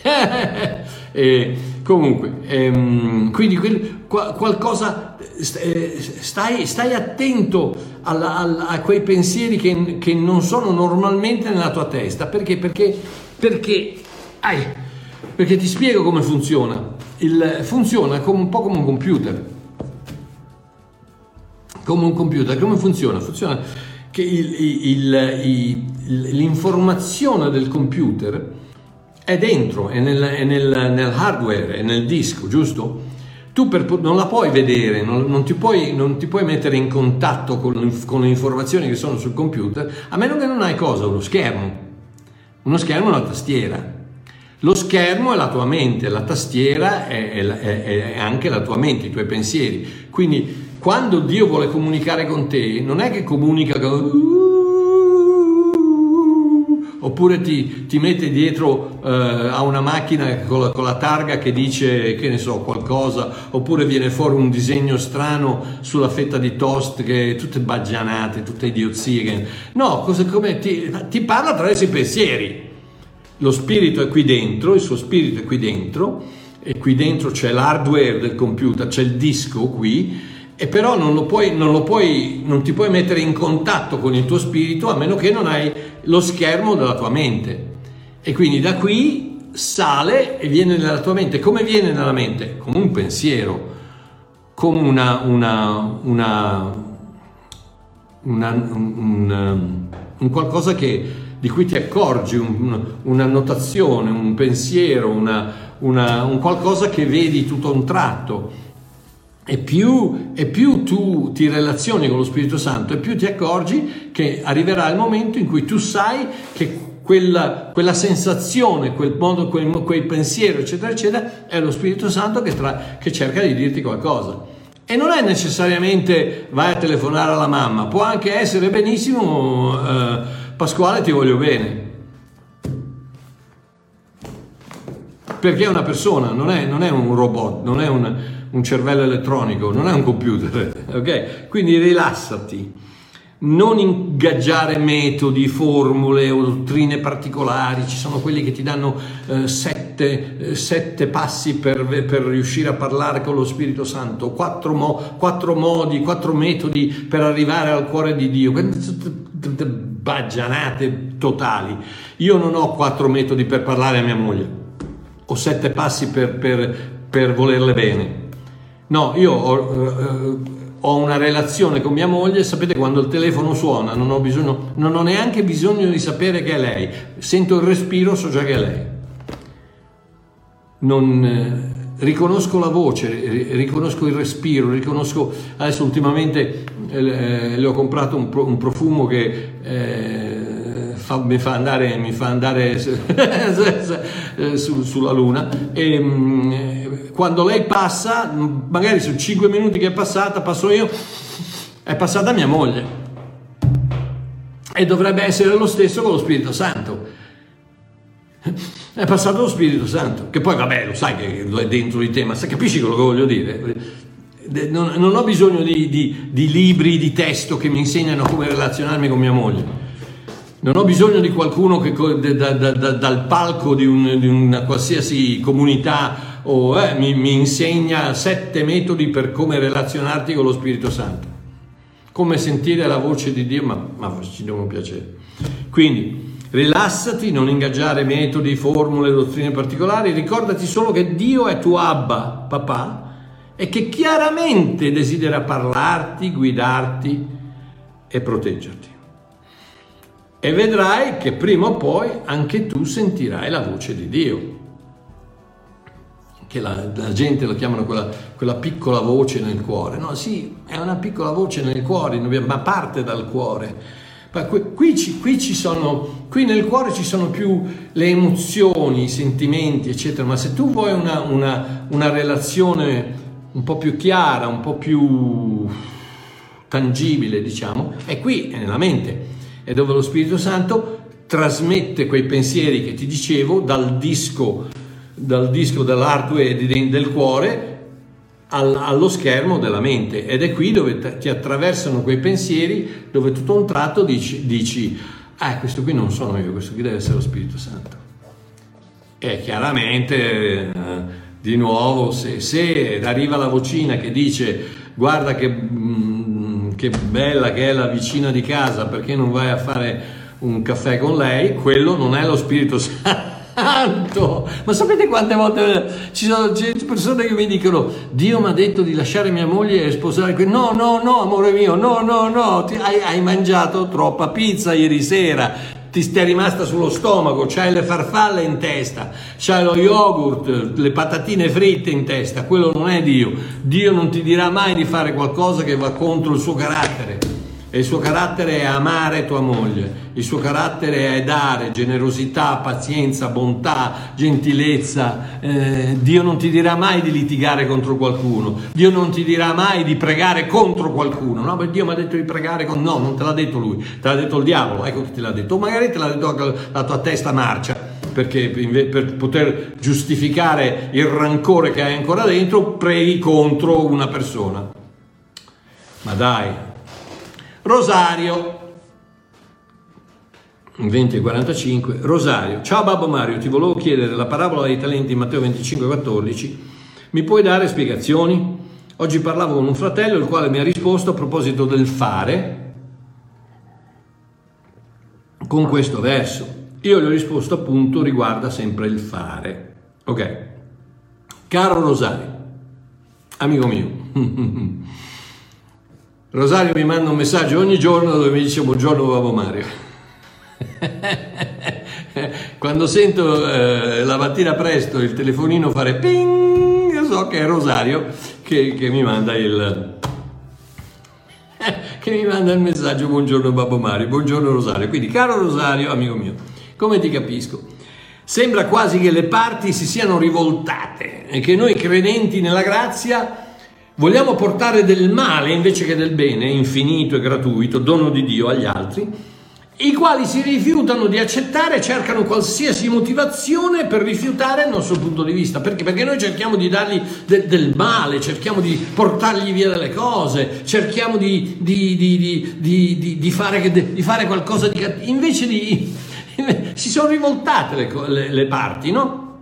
e, comunque, ehm, quindi quel, qualcosa, eh, stai, stai attento alla, alla, a quei pensieri che, che, non sono normalmente nella tua testa, perché? Perché, perché, ai, perché ti spiego come funziona il, funziona come un po' come un computer. Come un computer, come funziona? Funziona che il, il, l'informazione del computer è dentro, è, nel, è nel, nel, hardware, è nel disco, giusto? Tu per, non la puoi vedere, non, non, ti puoi, non, ti puoi, mettere in contatto con, con, le informazioni che sono sul computer, a meno che non hai cosa? Uno schermo. Uno schermo è una tastiera. Lo schermo è la tua mente, la tastiera è, è, è, anche la tua mente, i tuoi pensieri. Quindi quando Dio vuole comunicare con te, non è che comunica con... oppure ti, ti mette dietro eh, a una macchina con la, con la, targa che dice, che ne so, qualcosa, oppure viene fuori un disegno strano sulla fetta di toast che tutte baggianate, tutte idiozie. Che... No, cosa, come ti, ti parla attraverso i pensieri. Lo spirito è qui dentro, il suo spirito è qui dentro, e qui dentro c'è l'hardware del computer, c'è il disco qui, e però non, lo puoi, non, lo puoi, non ti puoi mettere in contatto con il tuo spirito a meno che non hai lo schermo della tua mente. E quindi da qui sale e viene nella tua mente. Come viene nella mente? Come un pensiero, come una, una, una, una un, un, qualcosa che, di cui ti accorgi, un, una notazione, un pensiero, un qualcosa che vedi tutto a un tratto e più, e più, tu ti relazioni con lo Spirito Santo e più ti accorgi che arriverà il momento in cui tu sai che quella, quella sensazione, quel modo, quel, quel, pensiero, eccetera, eccetera, è lo Spirito Santo che, tra, che cerca di dirti qualcosa. E non è necessariamente vai a telefonare alla mamma, può anche essere benissimo eh, Pasquale ti voglio bene. Perché è una persona, non è, non è un robot, non è un, un cervello elettronico, non è un computer, ok? Quindi rilassati, non ingaggiare metodi, formule o dottrine particolari, ci sono quelli che ti danno eh, sette, eh, sette, passi per, per, riuscire a parlare con lo Spirito Santo, quattro, mo, quattro modi, quattro metodi per arrivare al cuore di Dio, baggianate totali. Io non ho quattro metodi per parlare a mia moglie, ho sette passi per, per, per volerle bene. No, io ho, eh, ho, una relazione con mia moglie, sapete quando il telefono suona, non ho, bisogno, non ho neanche bisogno di sapere che è lei, sento il respiro, so già che è lei. Non, eh, riconosco la voce, riconosco il respiro, riconosco, adesso ultimamente eh, le ho comprato un, un profumo che eh, fa, mi fa andare, mi fa andare su, sulla luna e mm, quando lei passa, magari su 5 minuti che è passata, passo io, è passata mia moglie. E dovrebbe essere lo stesso con lo Spirito Santo. È passato lo Spirito Santo, che poi vabbè, lo sai che è dentro di te, ma capisci quello che voglio dire? Non, non ho bisogno di, di, di libri di testo che mi insegnano come relazionarmi con mia moglie. Non ho bisogno di qualcuno che da, da, da, dal palco di, un, di, una qualsiasi comunità o eh, mi, mi, insegna sette metodi per come relazionarti con lo Spirito Santo, come sentire la voce di Dio, ma, ma ci devono piacere. Quindi rilassati, non ingaggiare metodi, formule, dottrine particolari, ricordati solo che Dio è tuo Abba, papà, e che chiaramente desidera parlarti, guidarti e proteggerti. E vedrai che prima o poi anche tu sentirai la voce di Dio che la, la gente lo chiamano quella, quella, piccola voce nel cuore. No, sì, è una piccola voce nel cuore, ma parte dal cuore. Qui, ci, qui, ci sono, qui nel cuore ci sono più le emozioni, i sentimenti, eccetera, ma se tu vuoi una, una, una relazione un po' più chiara, un po' più tangibile, diciamo, è qui, è nella mente, è dove lo Spirito Santo trasmette quei pensieri che ti dicevo dal disco dal disco dell'hardware del cuore allo schermo della mente. Ed è qui dove ti attraversano quei pensieri dove tutto un tratto dici, dici ah questo qui non sono io, questo qui deve essere lo Spirito Santo. E chiaramente eh, di nuovo se, se, arriva la vocina che dice guarda che, mm, che bella che è la vicina di casa perché non vai a fare un caffè con lei, quello non è lo Spirito Santo santo! Ma sapete quante volte ci sono persone che mi dicono Dio mi ha detto di lasciare mia moglie e sposare qui. No, no, no, amore mio, no, no, no, Ti, hai, hai mangiato troppa pizza ieri sera, ti stai rimasta sullo stomaco, c'hai le farfalle in testa, c'hai lo yogurt, le patatine fritte in testa, quello non è Dio. Dio non ti dirà mai di fare qualcosa che va contro il suo carattere. E il suo carattere è amare tua moglie, il suo carattere è dare generosità, pazienza, bontà, gentilezza. Eh, Dio non ti dirà mai di litigare contro qualcuno, Dio non ti dirà mai di pregare contro qualcuno. No, Dio mi ha detto di pregare con... No, non te l'ha detto lui, te l'ha detto il diavolo, ecco che te l'ha detto. O magari te l'ha detto la tua testa marcia, perché per poter giustificare il rancore che hai ancora dentro, preghi contro una persona. Ma dai, Rosario. 20 e 45 Rosario. Ciao Babbo Mario ti volevo chiedere la parabola dei talenti Matteo 25 e 14 mi puoi dare spiegazioni? oggi parlavo con un fratello il quale mi ha risposto a proposito del fare con questo verso. Io gli ho risposto appunto riguarda sempre il fare. Ok. Caro Rosario amico mio Rosario mi manda un messaggio ogni giorno dove mi dice buongiorno Babbo Mario. Quando sento eh, la mattina presto il telefonino fare ping, so che è Rosario che, che mi manda il che mi manda il messaggio buongiorno Babbo Mario, buongiorno Rosario. Quindi caro Rosario, amico mio, come ti capisco? Sembra quasi che le parti si siano rivoltate e che noi credenti nella grazia Vogliamo portare del male invece che del bene, infinito e gratuito, dono di Dio agli altri, i quali si rifiutano di accettare e cercano qualsiasi motivazione per rifiutare il nostro punto di vista. Perché? Perché noi cerchiamo di dargli de- del male, cerchiamo di portargli via delle cose, cerchiamo di, di, di, di fare, fare, qualcosa di cattivo. Invece di... si sono rivoltate le, le, le parti, no?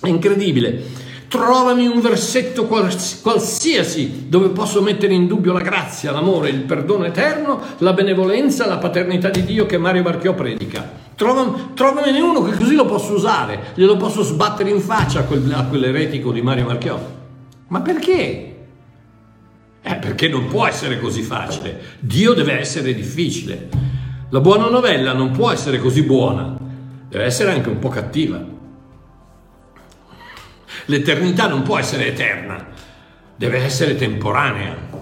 È incredibile trovami un versetto qualsiasi dove posso mettere in dubbio la grazia, l'amore, il perdono eterno, la benevolenza, la paternità di Dio che Mario Marchiò predica. Trovami, trovamene uno che così lo posso usare, glielo posso sbattere in faccia a, quel, a quell'eretico di Mario Marchiò. Ma perché? Eh, perché non può essere così facile. Dio deve essere difficile. La buona novella non può essere così buona, deve essere anche un po' cattiva. L'eternità non può essere eterna, deve essere temporanea.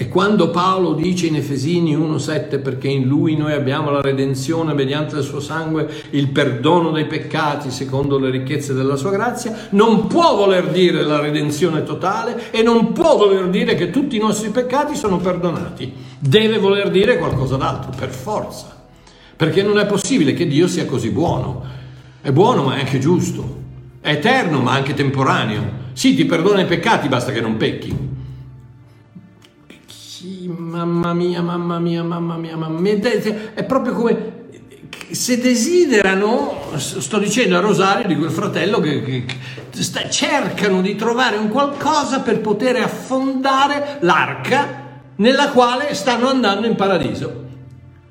E quando Paolo dice in Efesini 1:7 perché in lui noi abbiamo la redenzione mediante il suo sangue, il perdono dei peccati secondo le ricchezze della sua grazia, non può voler dire la redenzione totale e non può voler dire che tutti i nostri peccati sono perdonati. Deve voler dire qualcosa d'altro, per forza. Perché non è possibile che Dio sia così buono è buono ma è anche giusto. È eterno ma anche temporaneo. Sì, ti perdona i peccati, basta che non pecchi. mamma mia, mamma mia, mamma mia, mamma mia. È proprio come se desiderano, sto dicendo a Rosario di quel fratello che, che, che sta, cercano di trovare un qualcosa per poter affondare l'arca nella quale stanno andando in paradiso.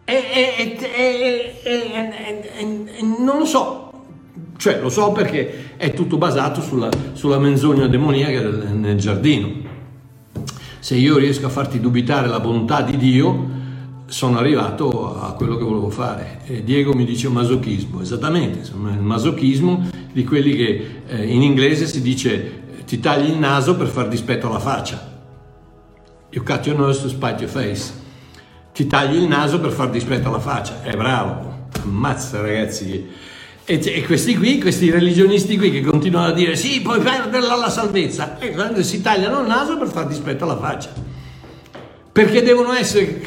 E, e, e, e non lo so, cioè lo so perché è tutto basato sulla, sulla menzogna demoniaca del, nel giardino. Se io riesco a farti dubitare la bontà di Dio, sono arrivato a quello che volevo fare. E Diego mi dice masochismo, esattamente, insomma, il masochismo di quelli che eh, in inglese si dice ti tagli il naso per far dispetto alla faccia. You cut your nose to spite your face. Ti tagli il naso per far dispetto alla faccia. È bravo, ammazza ragazzi e, e, questi qui, questi religionisti qui che continuano a dire sì, puoi perderla la salvezza, e quando si tagliano il naso per far dispetto alla faccia. Perché devono essere...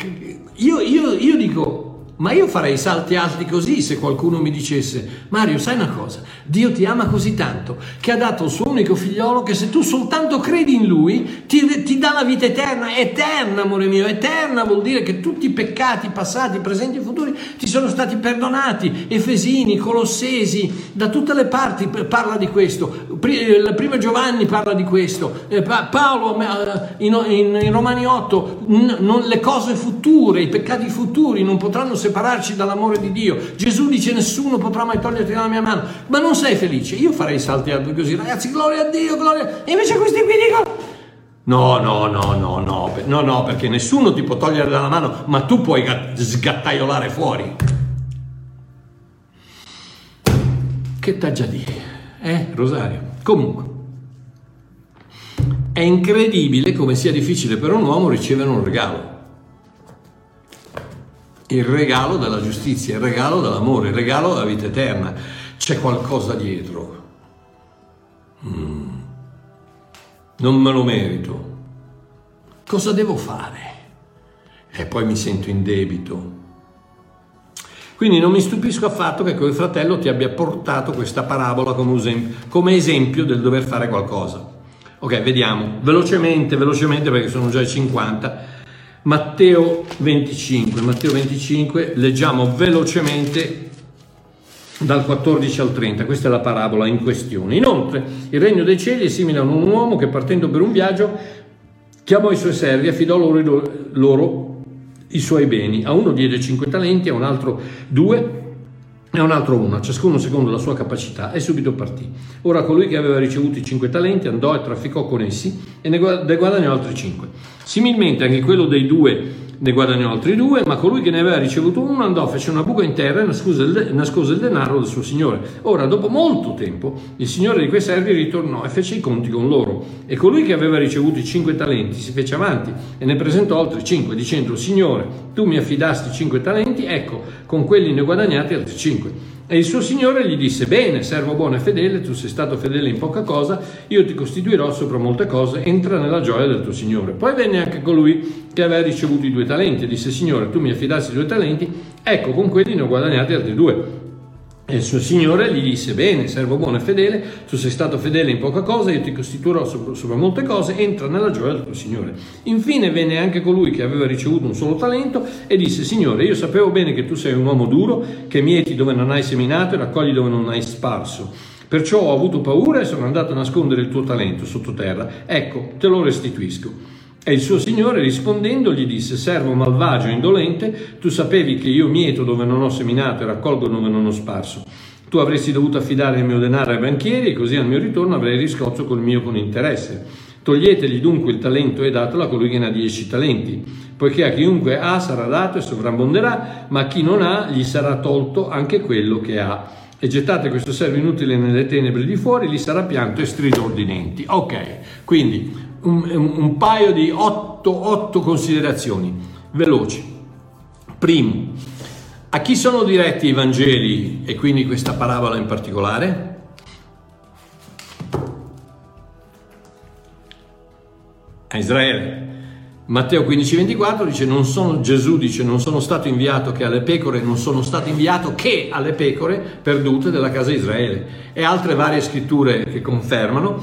Io, io, io dico, ma io farei salti alti così se qualcuno mi dicesse, Mario, sai una cosa? Dio ti ama così tanto che ha dato il suo unico figliolo che se tu soltanto credi in lui ti, ti dà la vita eterna. Eterna, amore mio, eterna vuol dire che tutti i peccati passati, presenti e futuri ti sono stati perdonati. Efesini, Colossesi, da tutte le parti parla di questo. Il primo Giovanni parla di questo. Eh, Paolo eh, in, Romani 8, non, le cose future, i peccati futuri non potranno separare separarci dall'amore di Dio. Gesù dice nessuno potrà mai toglierti dalla mia mano, ma non sei felice. Io farei salti alti così, ragazzi, gloria a Dio, gloria. E invece questi qui dicono... No, no, no, no, no, no, no, perché nessuno ti può togliere dalla mano, ma tu puoi sgattaiolare fuori. Che t'ha già dire? Eh, Rosario? Comunque, È incredibile come sia difficile per un uomo ricevere un regalo. Il regalo della giustizia, il regalo dell'amore, il regalo della vita eterna. C'è qualcosa dietro. Mm. Non me lo merito. Cosa devo fare? E poi mi sento in debito. Quindi non mi stupisco affatto che quel fratello ti abbia portato questa parabola come esempio del dover fare qualcosa. Ok, vediamo velocemente, velocemente perché sono già i 50. Matteo 25, Matteo 25, leggiamo velocemente dal 14 al 30, questa è la parabola in questione. Inoltre, il regno dei cieli è simile a un uomo che partendo per un viaggio chiamò i suoi servi e affidò loro, loro i suoi beni. A uno diede cinque talenti, a un altro due e un altro una, ciascuno secondo la sua capacità, e subito partì. Ora colui che aveva ricevuto i cinque talenti andò e trafficò con essi e ne guadagnò altri cinque. Similmente anche quello dei due ne guadagnò altri due, ma colui che ne aveva ricevuto uno andò, fece una buca in terra e nascose il, denaro del suo signore. Ora, dopo molto tempo, il signore di quei servi ritornò e fece i conti con loro. E colui che aveva ricevuto i cinque talenti si fece avanti e ne presentò altri cinque, dicendo, Signore, tu mi affidasti cinque talenti, ecco, con quelli ne guadagnati altri cinque. E il suo signore gli disse, bene, servo buono e fedele, tu sei stato fedele in poca cosa, io ti costituirò sopra molte cose, entra nella gioia del tuo signore. Poi venne anche colui che aveva ricevuto i due talenti e disse, signore, tu mi affidassi i due talenti, ecco, con quelli ne ho guadagnati altri due. E il suo signore gli disse, bene, servo buono e fedele, tu sei stato fedele in poca cosa, io ti costituirò sopra, sopra, molte cose, entra nella gioia del tuo signore. Infine venne anche colui che aveva ricevuto un solo talento e disse, signore, io sapevo bene che tu sei un uomo duro, che mieti dove non hai seminato e raccogli dove non hai sparso. Perciò ho avuto paura e sono andato a nascondere il tuo talento sottoterra. Ecco, te lo restituisco. E il suo signore rispondendo gli disse, servo malvagio e indolente, tu sapevi che io mieto dove non ho seminato e raccolgo dove non ho sparso. Tu avresti dovuto affidare il mio denaro ai banchieri e così al mio ritorno avrei riscotto col mio con interesse. Toglietegli dunque il talento e datelo a colui che ne ha dieci talenti, poiché a chiunque ha sarà dato e sovrabbonderà, ma a chi non ha gli sarà tolto anche quello che ha. E gettate questo servo inutile nelle tenebre di fuori, gli sarà pianto e stridor di denti. Ok, quindi un, un paio di otto, considerazioni veloci. Primo, a chi sono diretti i Vangeli e quindi questa parabola in particolare? A Israele. Matteo 15:24 dice non sono, Gesù dice non sono stato inviato che alle pecore, non sono stato inviato che alle pecore perdute della casa di Israele. E altre varie scritture che confermano.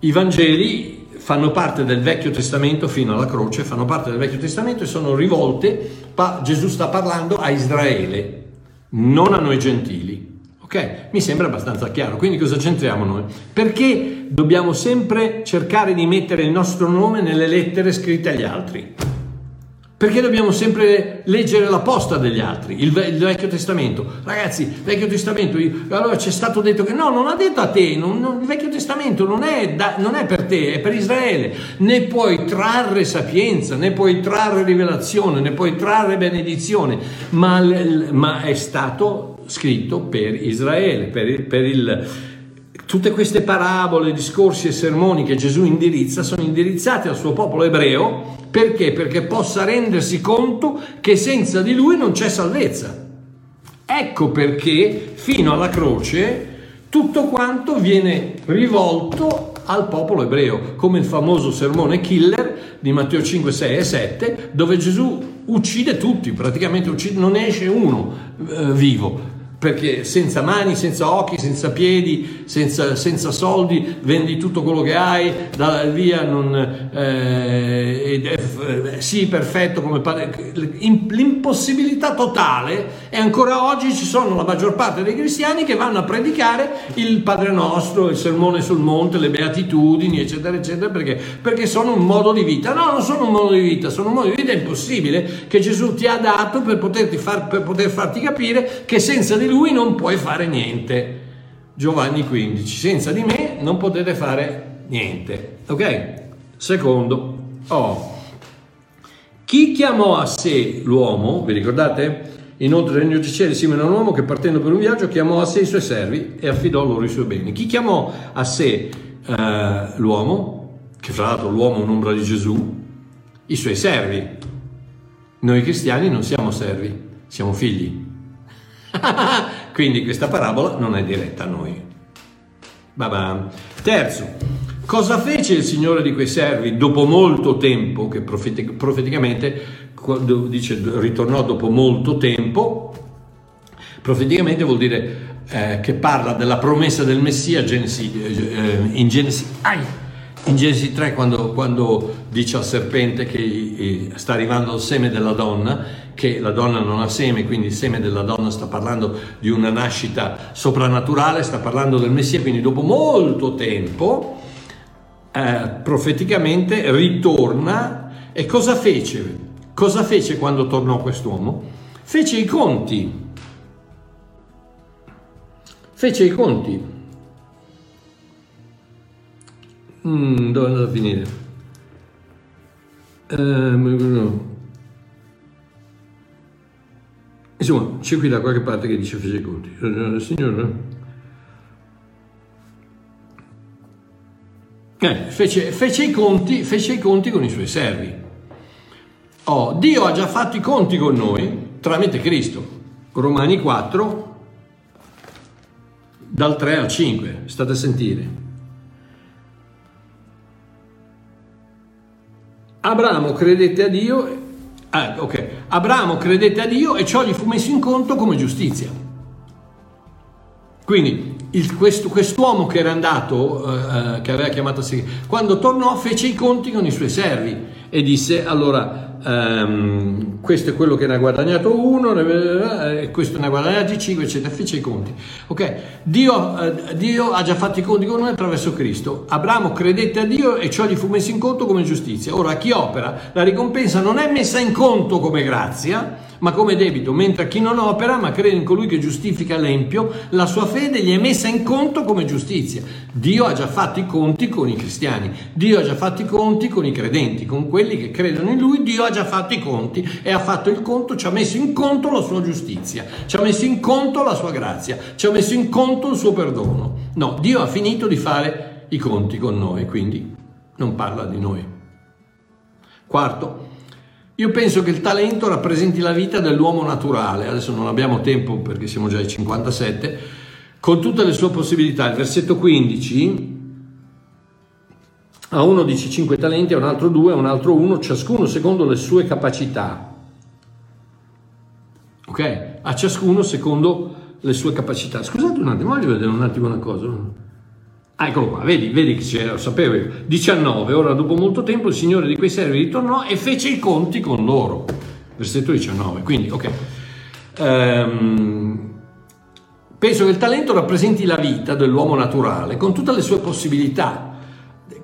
I Vangeli fanno parte del Vecchio Testamento fino alla croce, fanno parte del Vecchio Testamento e sono rivolte, pa- Gesù sta parlando a Israele, non a noi gentili. Ok? Mi sembra abbastanza chiaro. Quindi cosa c'entriamo noi? Perché dobbiamo sempre cercare di mettere il nostro nome nelle lettere scritte agli altri? Perché dobbiamo sempre leggere la posta degli altri, il, il Vecchio Testamento? Ragazzi, il Vecchio Testamento, allora c'è stato detto che no, non ha detto a te, non, non, il Vecchio Testamento non è, da, non è per te, è per Israele. Ne puoi trarre sapienza, ne puoi trarre rivelazione, ne puoi trarre benedizione, ma, ma è stato scritto per Israele, per, per il Tutte queste parabole, discorsi e sermoni che Gesù indirizza sono indirizzati al suo popolo ebreo perché? Perché possa rendersi conto che senza di lui non c'è salvezza. Ecco perché fino alla croce tutto quanto viene rivolto al popolo ebreo, come il famoso sermone killer di Matteo 5, 6 e 7, dove Gesù uccide tutti, praticamente uccide, non esce uno eh, vivo, perché senza mani, senza occhi, senza piedi, senza, senza soldi, vendi tutto quello che hai, da via, non, eh, eh, sì, perfetto, come padre. L'impossibilità totale e ancora oggi ci sono la maggior parte dei cristiani che vanno a predicare il Padre Nostro, il sermone sul monte, le beatitudini, eccetera, eccetera, perché? Perché sono un modo di vita. No, non sono un modo di vita, sono un modo di vita impossibile che Gesù ti ha dato per, far, per poter farti capire che senza di lui non puoi fare niente. Giovanni 15, senza di me non potete fare niente. Ok? Secondo, oh. Chi chiamò a sé l'uomo, vi ricordate? Inoltre il regno dei cieli simile a un uomo che partendo per un viaggio chiamò a sé i suoi servi e affidò loro i suoi beni. Chi chiamò a sé uh, l'uomo? che fra l'altro l'uomo è un'ombra di Gesù, i suoi servi. Noi cristiani non siamo servi, siamo figli. Quindi questa parabola non è diretta a noi. Babam. Terzo, cosa fece il Signore di quei servi dopo molto tempo, che profeticamente dice ritornò dopo molto tempo, profeticamente vuol dire eh, che parla della promessa del Messia Genesi, eh, in, Genesi, ai, in, Genesi, 3 quando, quando, dice al serpente che sta arrivando il seme della donna, che la donna non ha seme, quindi il seme della donna sta parlando di una nascita soprannaturale, sta parlando del Messia, quindi dopo molto tempo eh, profeticamente ritorna e cosa fece? Cosa fece quando tornò quest'uomo? Fece i conti. Fece i conti. Mm, dove è andato a finire? No. Insomma, c'è qui da qualche parte che dice fece conti. Signore? Eh, fece, fece, i conti, fece i conti con i suoi servi. Oh, Dio ha già fatto i conti con noi tramite Cristo. Romani 4, dal 3 al 5, state a sentire. Abramo credette a Dio, ah, ok, Abramo credette a Dio e ciò gli fu messo in conto come giustizia. Quindi il, questo, quest'uomo che era andato, eh, eh che aveva chiamato a sé, quando tornò fece i conti con i suoi servi e disse allora Um, questo è quello che ne ha guadagnato uno, eh, questo ne ha guadagnati 5, eccetera, fece i conti. Ok, Dio, uh, Dio, ha già fatto i conti con noi attraverso Cristo. Abramo credette a Dio e ciò gli fu messo in conto come giustizia. Ora, a chi opera, la ricompensa non è messa in conto come grazia, ma come debito, mentre a chi non opera, ma crede in colui che giustifica l'empio, la sua fede gli è messa in conto come giustizia. Dio ha già fatto i conti con i cristiani, Dio ha già fatto i conti con i credenti, con quelli che credono in lui, Dio ha già fatto i conti e ha fatto il conto, ci ha messo in conto la sua giustizia, ci ha messo in conto la sua grazia, ci ha messo in conto il suo perdono. No, Dio ha finito di fare i conti con noi, quindi non parla di noi. Quarto, io penso che il talento rappresenti la vita dell'uomo naturale, adesso non abbiamo tempo perché siamo già ai 57, con tutte le sue possibilità. Il versetto 15, a uno dice 5 talenti, a un altro 2, a un altro 1, ciascuno secondo le sue capacità. Ok? A ciascuno secondo le sue capacità. Scusate un attimo, voglio vedere un attimo una cosa. Ah, eccolo qua, vedi, vedi che c'era, lo sapevo io. 19, ora dopo molto tempo il Signore di quei servi ritornò e fece i conti con loro. Versetto 19, quindi, ok. Um, penso che il talento rappresenti la vita dell'uomo naturale con tutte le sue possibilità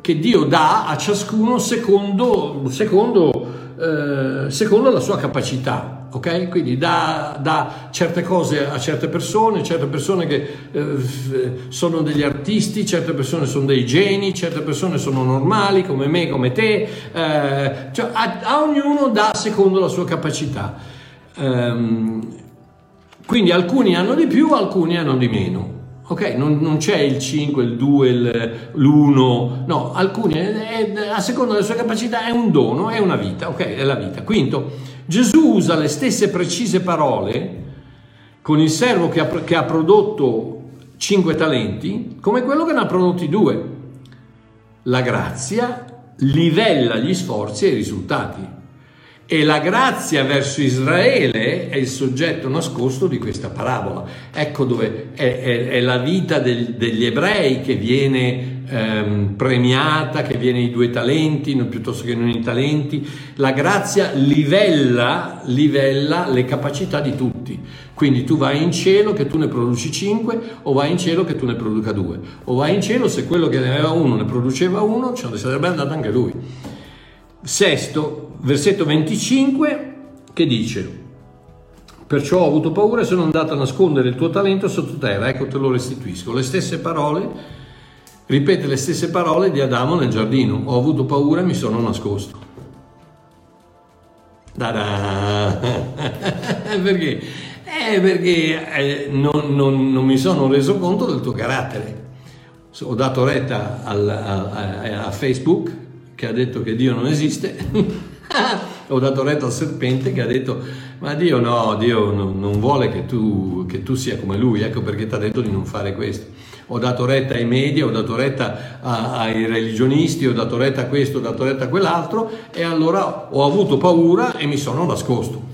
che Dio dà a ciascuno secondo, secondo, eh, secondo la sua capacità ok? Quindi dà, dà, certe cose a certe persone, certe persone che eh, sono degli artisti, certe persone sono dei geni, certe persone sono normali come me, come te, eh, cioè a, a, ognuno dà secondo la sua capacità. Um, quindi alcuni hanno di più, alcuni hanno di meno. Ok, non, non, c'è il 5, il 2, l'1, no, alcuni, è, è, a seconda delle sue capacità è un dono, è una vita, ok, è la vita. Quinto, Gesù usa le stesse precise parole con il servo che ha, che ha prodotto cinque talenti come quello che ne ha prodotti due. La grazia livella gli sforzi e i risultati. E la grazia verso Israele è il soggetto nascosto di questa parabola. Ecco dove è, è, è la vita del, degli ebrei che viene ehm, premiata, che viene i due talenti piuttosto che non i talenti. La grazia livella, livella le capacità di tutti. Quindi tu vai in cielo che tu ne produci cinque, o vai in cielo che tu ne produca due. O vai in cielo se quello che ne aveva uno ne produceva uno, ce ne sarebbe andato anche lui. Sesto, versetto 25, che dice, perciò ho avuto paura e sono andato a nascondere il tuo talento sottoterra, ecco te lo restituisco. Le stesse parole, ripete le stesse parole di Adamo nel giardino, ho avuto paura e mi sono nascosto. Da-da! perché? Eh, perché eh, non, non, non, mi sono reso conto del tuo carattere. Ho dato retta al, a, a, a Facebook che ha detto che Dio non esiste, ho dato retta al serpente che ha detto ma Dio no, Dio non, vuole che tu, che tu, sia come lui, ecco perché ti ha detto di non fare questo. Ho dato retta ai media, ho dato retta a, ai religionisti, ho dato retta a questo, ho dato retta a quell'altro e allora ho avuto paura e mi sono nascosto.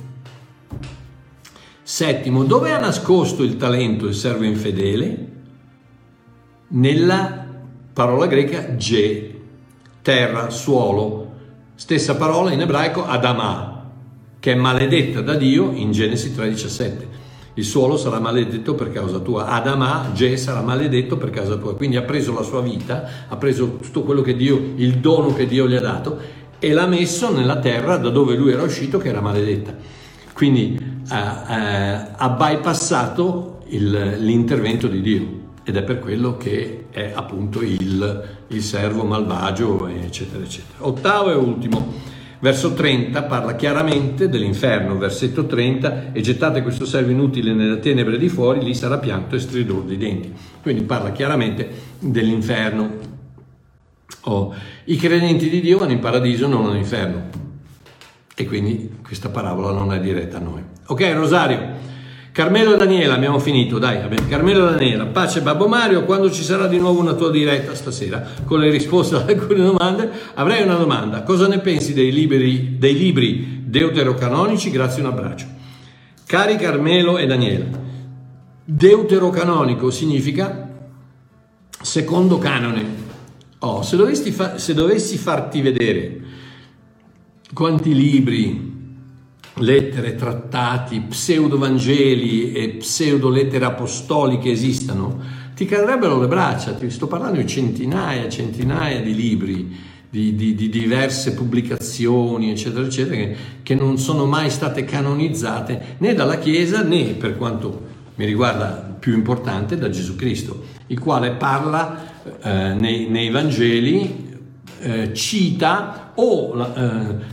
Settimo, dove ha nascosto il talento il servo infedele? Nella parola greca ge, terra, suolo, stessa parola in ebraico adamah, che è maledetta da Dio in Genesi 3:17. Il suolo sarà maledetto per causa tua, Adamà, Ge sarà maledetto per causa tua. Quindi ha preso la sua vita, ha preso tutto quello che Dio, il dono che Dio gli ha dato e l'ha messo nella terra da dove lui era uscito che era maledetta. Quindi eh, eh, ha bypassato il, l'intervento di Dio ed è per quello che è appunto il, il servo malvagio, eccetera, eccetera. Ottavo e ultimo, verso 30 parla chiaramente dell'inferno, versetto 30, e gettate questo servo inutile nella tenebre di fuori, lì sarà pianto e stridor di denti. Quindi parla chiaramente dell'inferno. Oh, I credenti di Dio vanno in paradiso, non all'inferno. E quindi questa parabola non è diretta a noi. Ok, Rosario. Carmelo e Daniela, abbiamo finito, dai, Carmelo e Daniela, pace Babbo Mario, quando ci sarà di nuovo una tua diretta stasera con le risposte ad alcune domande, avrei una domanda, cosa ne pensi dei libri, dei libri deuterocanonici? Grazie, un abbraccio. Cari Carmelo e Daniela, deuterocanonico significa secondo canone. Oh, se, fa- se dovessi farti vedere quanti libri lettere, trattati, pseudo-vangeli e pseudo-lettere apostoliche esistano, ti cadrebbero le braccia, ti sto parlando di centinaia, centinaia di libri, di, di, di diverse pubblicazioni, eccetera, eccetera, che, che, non sono mai state canonizzate né dalla Chiesa né, per quanto mi riguarda più importante, da Gesù Cristo, il quale parla eh, nei, nei Vangeli, eh, cita o eh,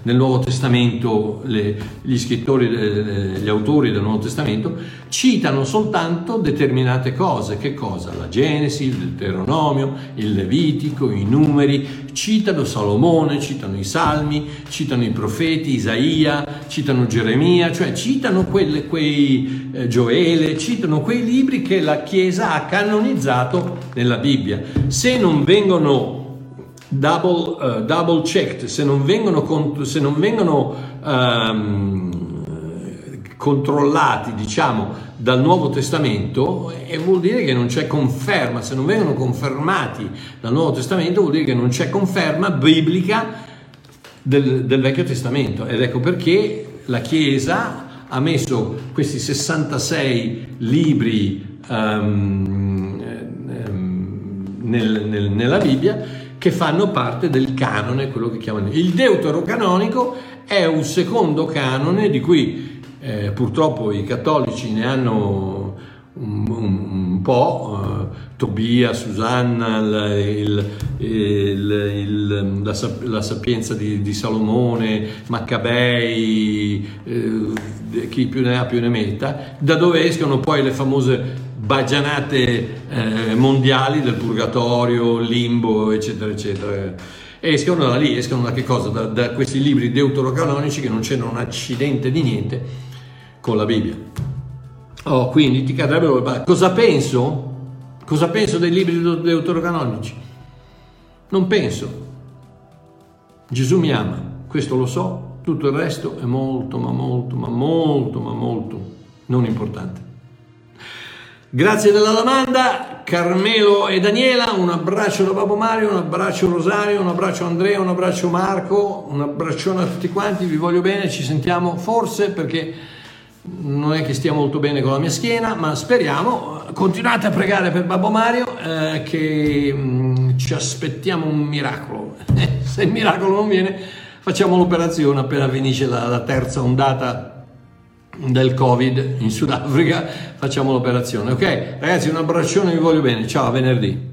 nel Nuovo Testamento le, gli scrittori, eh, gli autori del Nuovo Testamento citano soltanto determinate cose, che cosa? La Genesi, il Deuteronomio, il Levitico, i numeri, citano Salomone, citano i Salmi, citano i profeti, Isaia, citano Geremia, cioè citano quelle, quei eh, Gioele, citano quei libri che la Chiesa ha canonizzato nella Bibbia. Se non vengono double, uh, double checked, se non vengono, se non vengono um, controllati, diciamo, dal Nuovo Testamento, e vuol dire che non c'è conferma, se non vengono confermati dal Nuovo Testamento vuol dire che non c'è conferma biblica del, del Vecchio Testamento. Ed ecco perché la Chiesa ha messo questi 66 libri um, nel, nel, nella Bibbia che fanno parte del canone, quello che chiamano. Il deuterocanonico, è un secondo canone di cui eh, purtroppo i cattolici ne hanno un, un, un po', eh, Tobia, Susanna, il, il, il, la, la, sapienza di, di Salomone, Maccabei, eh, chi più ne ha più ne metta, da dove escono poi le famose bagianate eh, mondiali del purgatorio, limbo, eccetera, eccetera. escono da lì, escono da che cosa? Da, da questi libri deuterocanonici che non c'era un accidente di niente con la Bibbia. Oh, quindi ti cadrebbero Cosa penso? Cosa penso dei libri deuterocanonici? Non penso. Gesù mi ama, questo lo so, tutto il resto è molto, ma molto, ma molto, ma molto non importante. Grazie della domanda, Carmelo e Daniela, un abbraccio da Babbo Mario, un abbraccio Rosario, un abbraccio Andrea, un abbraccio Marco, un abbraccione a tutti quanti, vi voglio bene, ci sentiamo forse perché non è che stia molto bene con la mia schiena, ma speriamo, continuate a pregare per Babbo Mario eh, che mh, mm, ci aspettiamo un miracolo, se il miracolo non viene facciamo l'operazione appena finisce la, la terza ondata del Covid in Sudafrica, facciamo l'operazione. Ok, ragazzi, un abbraccione, vi voglio bene. Ciao, a venerdì.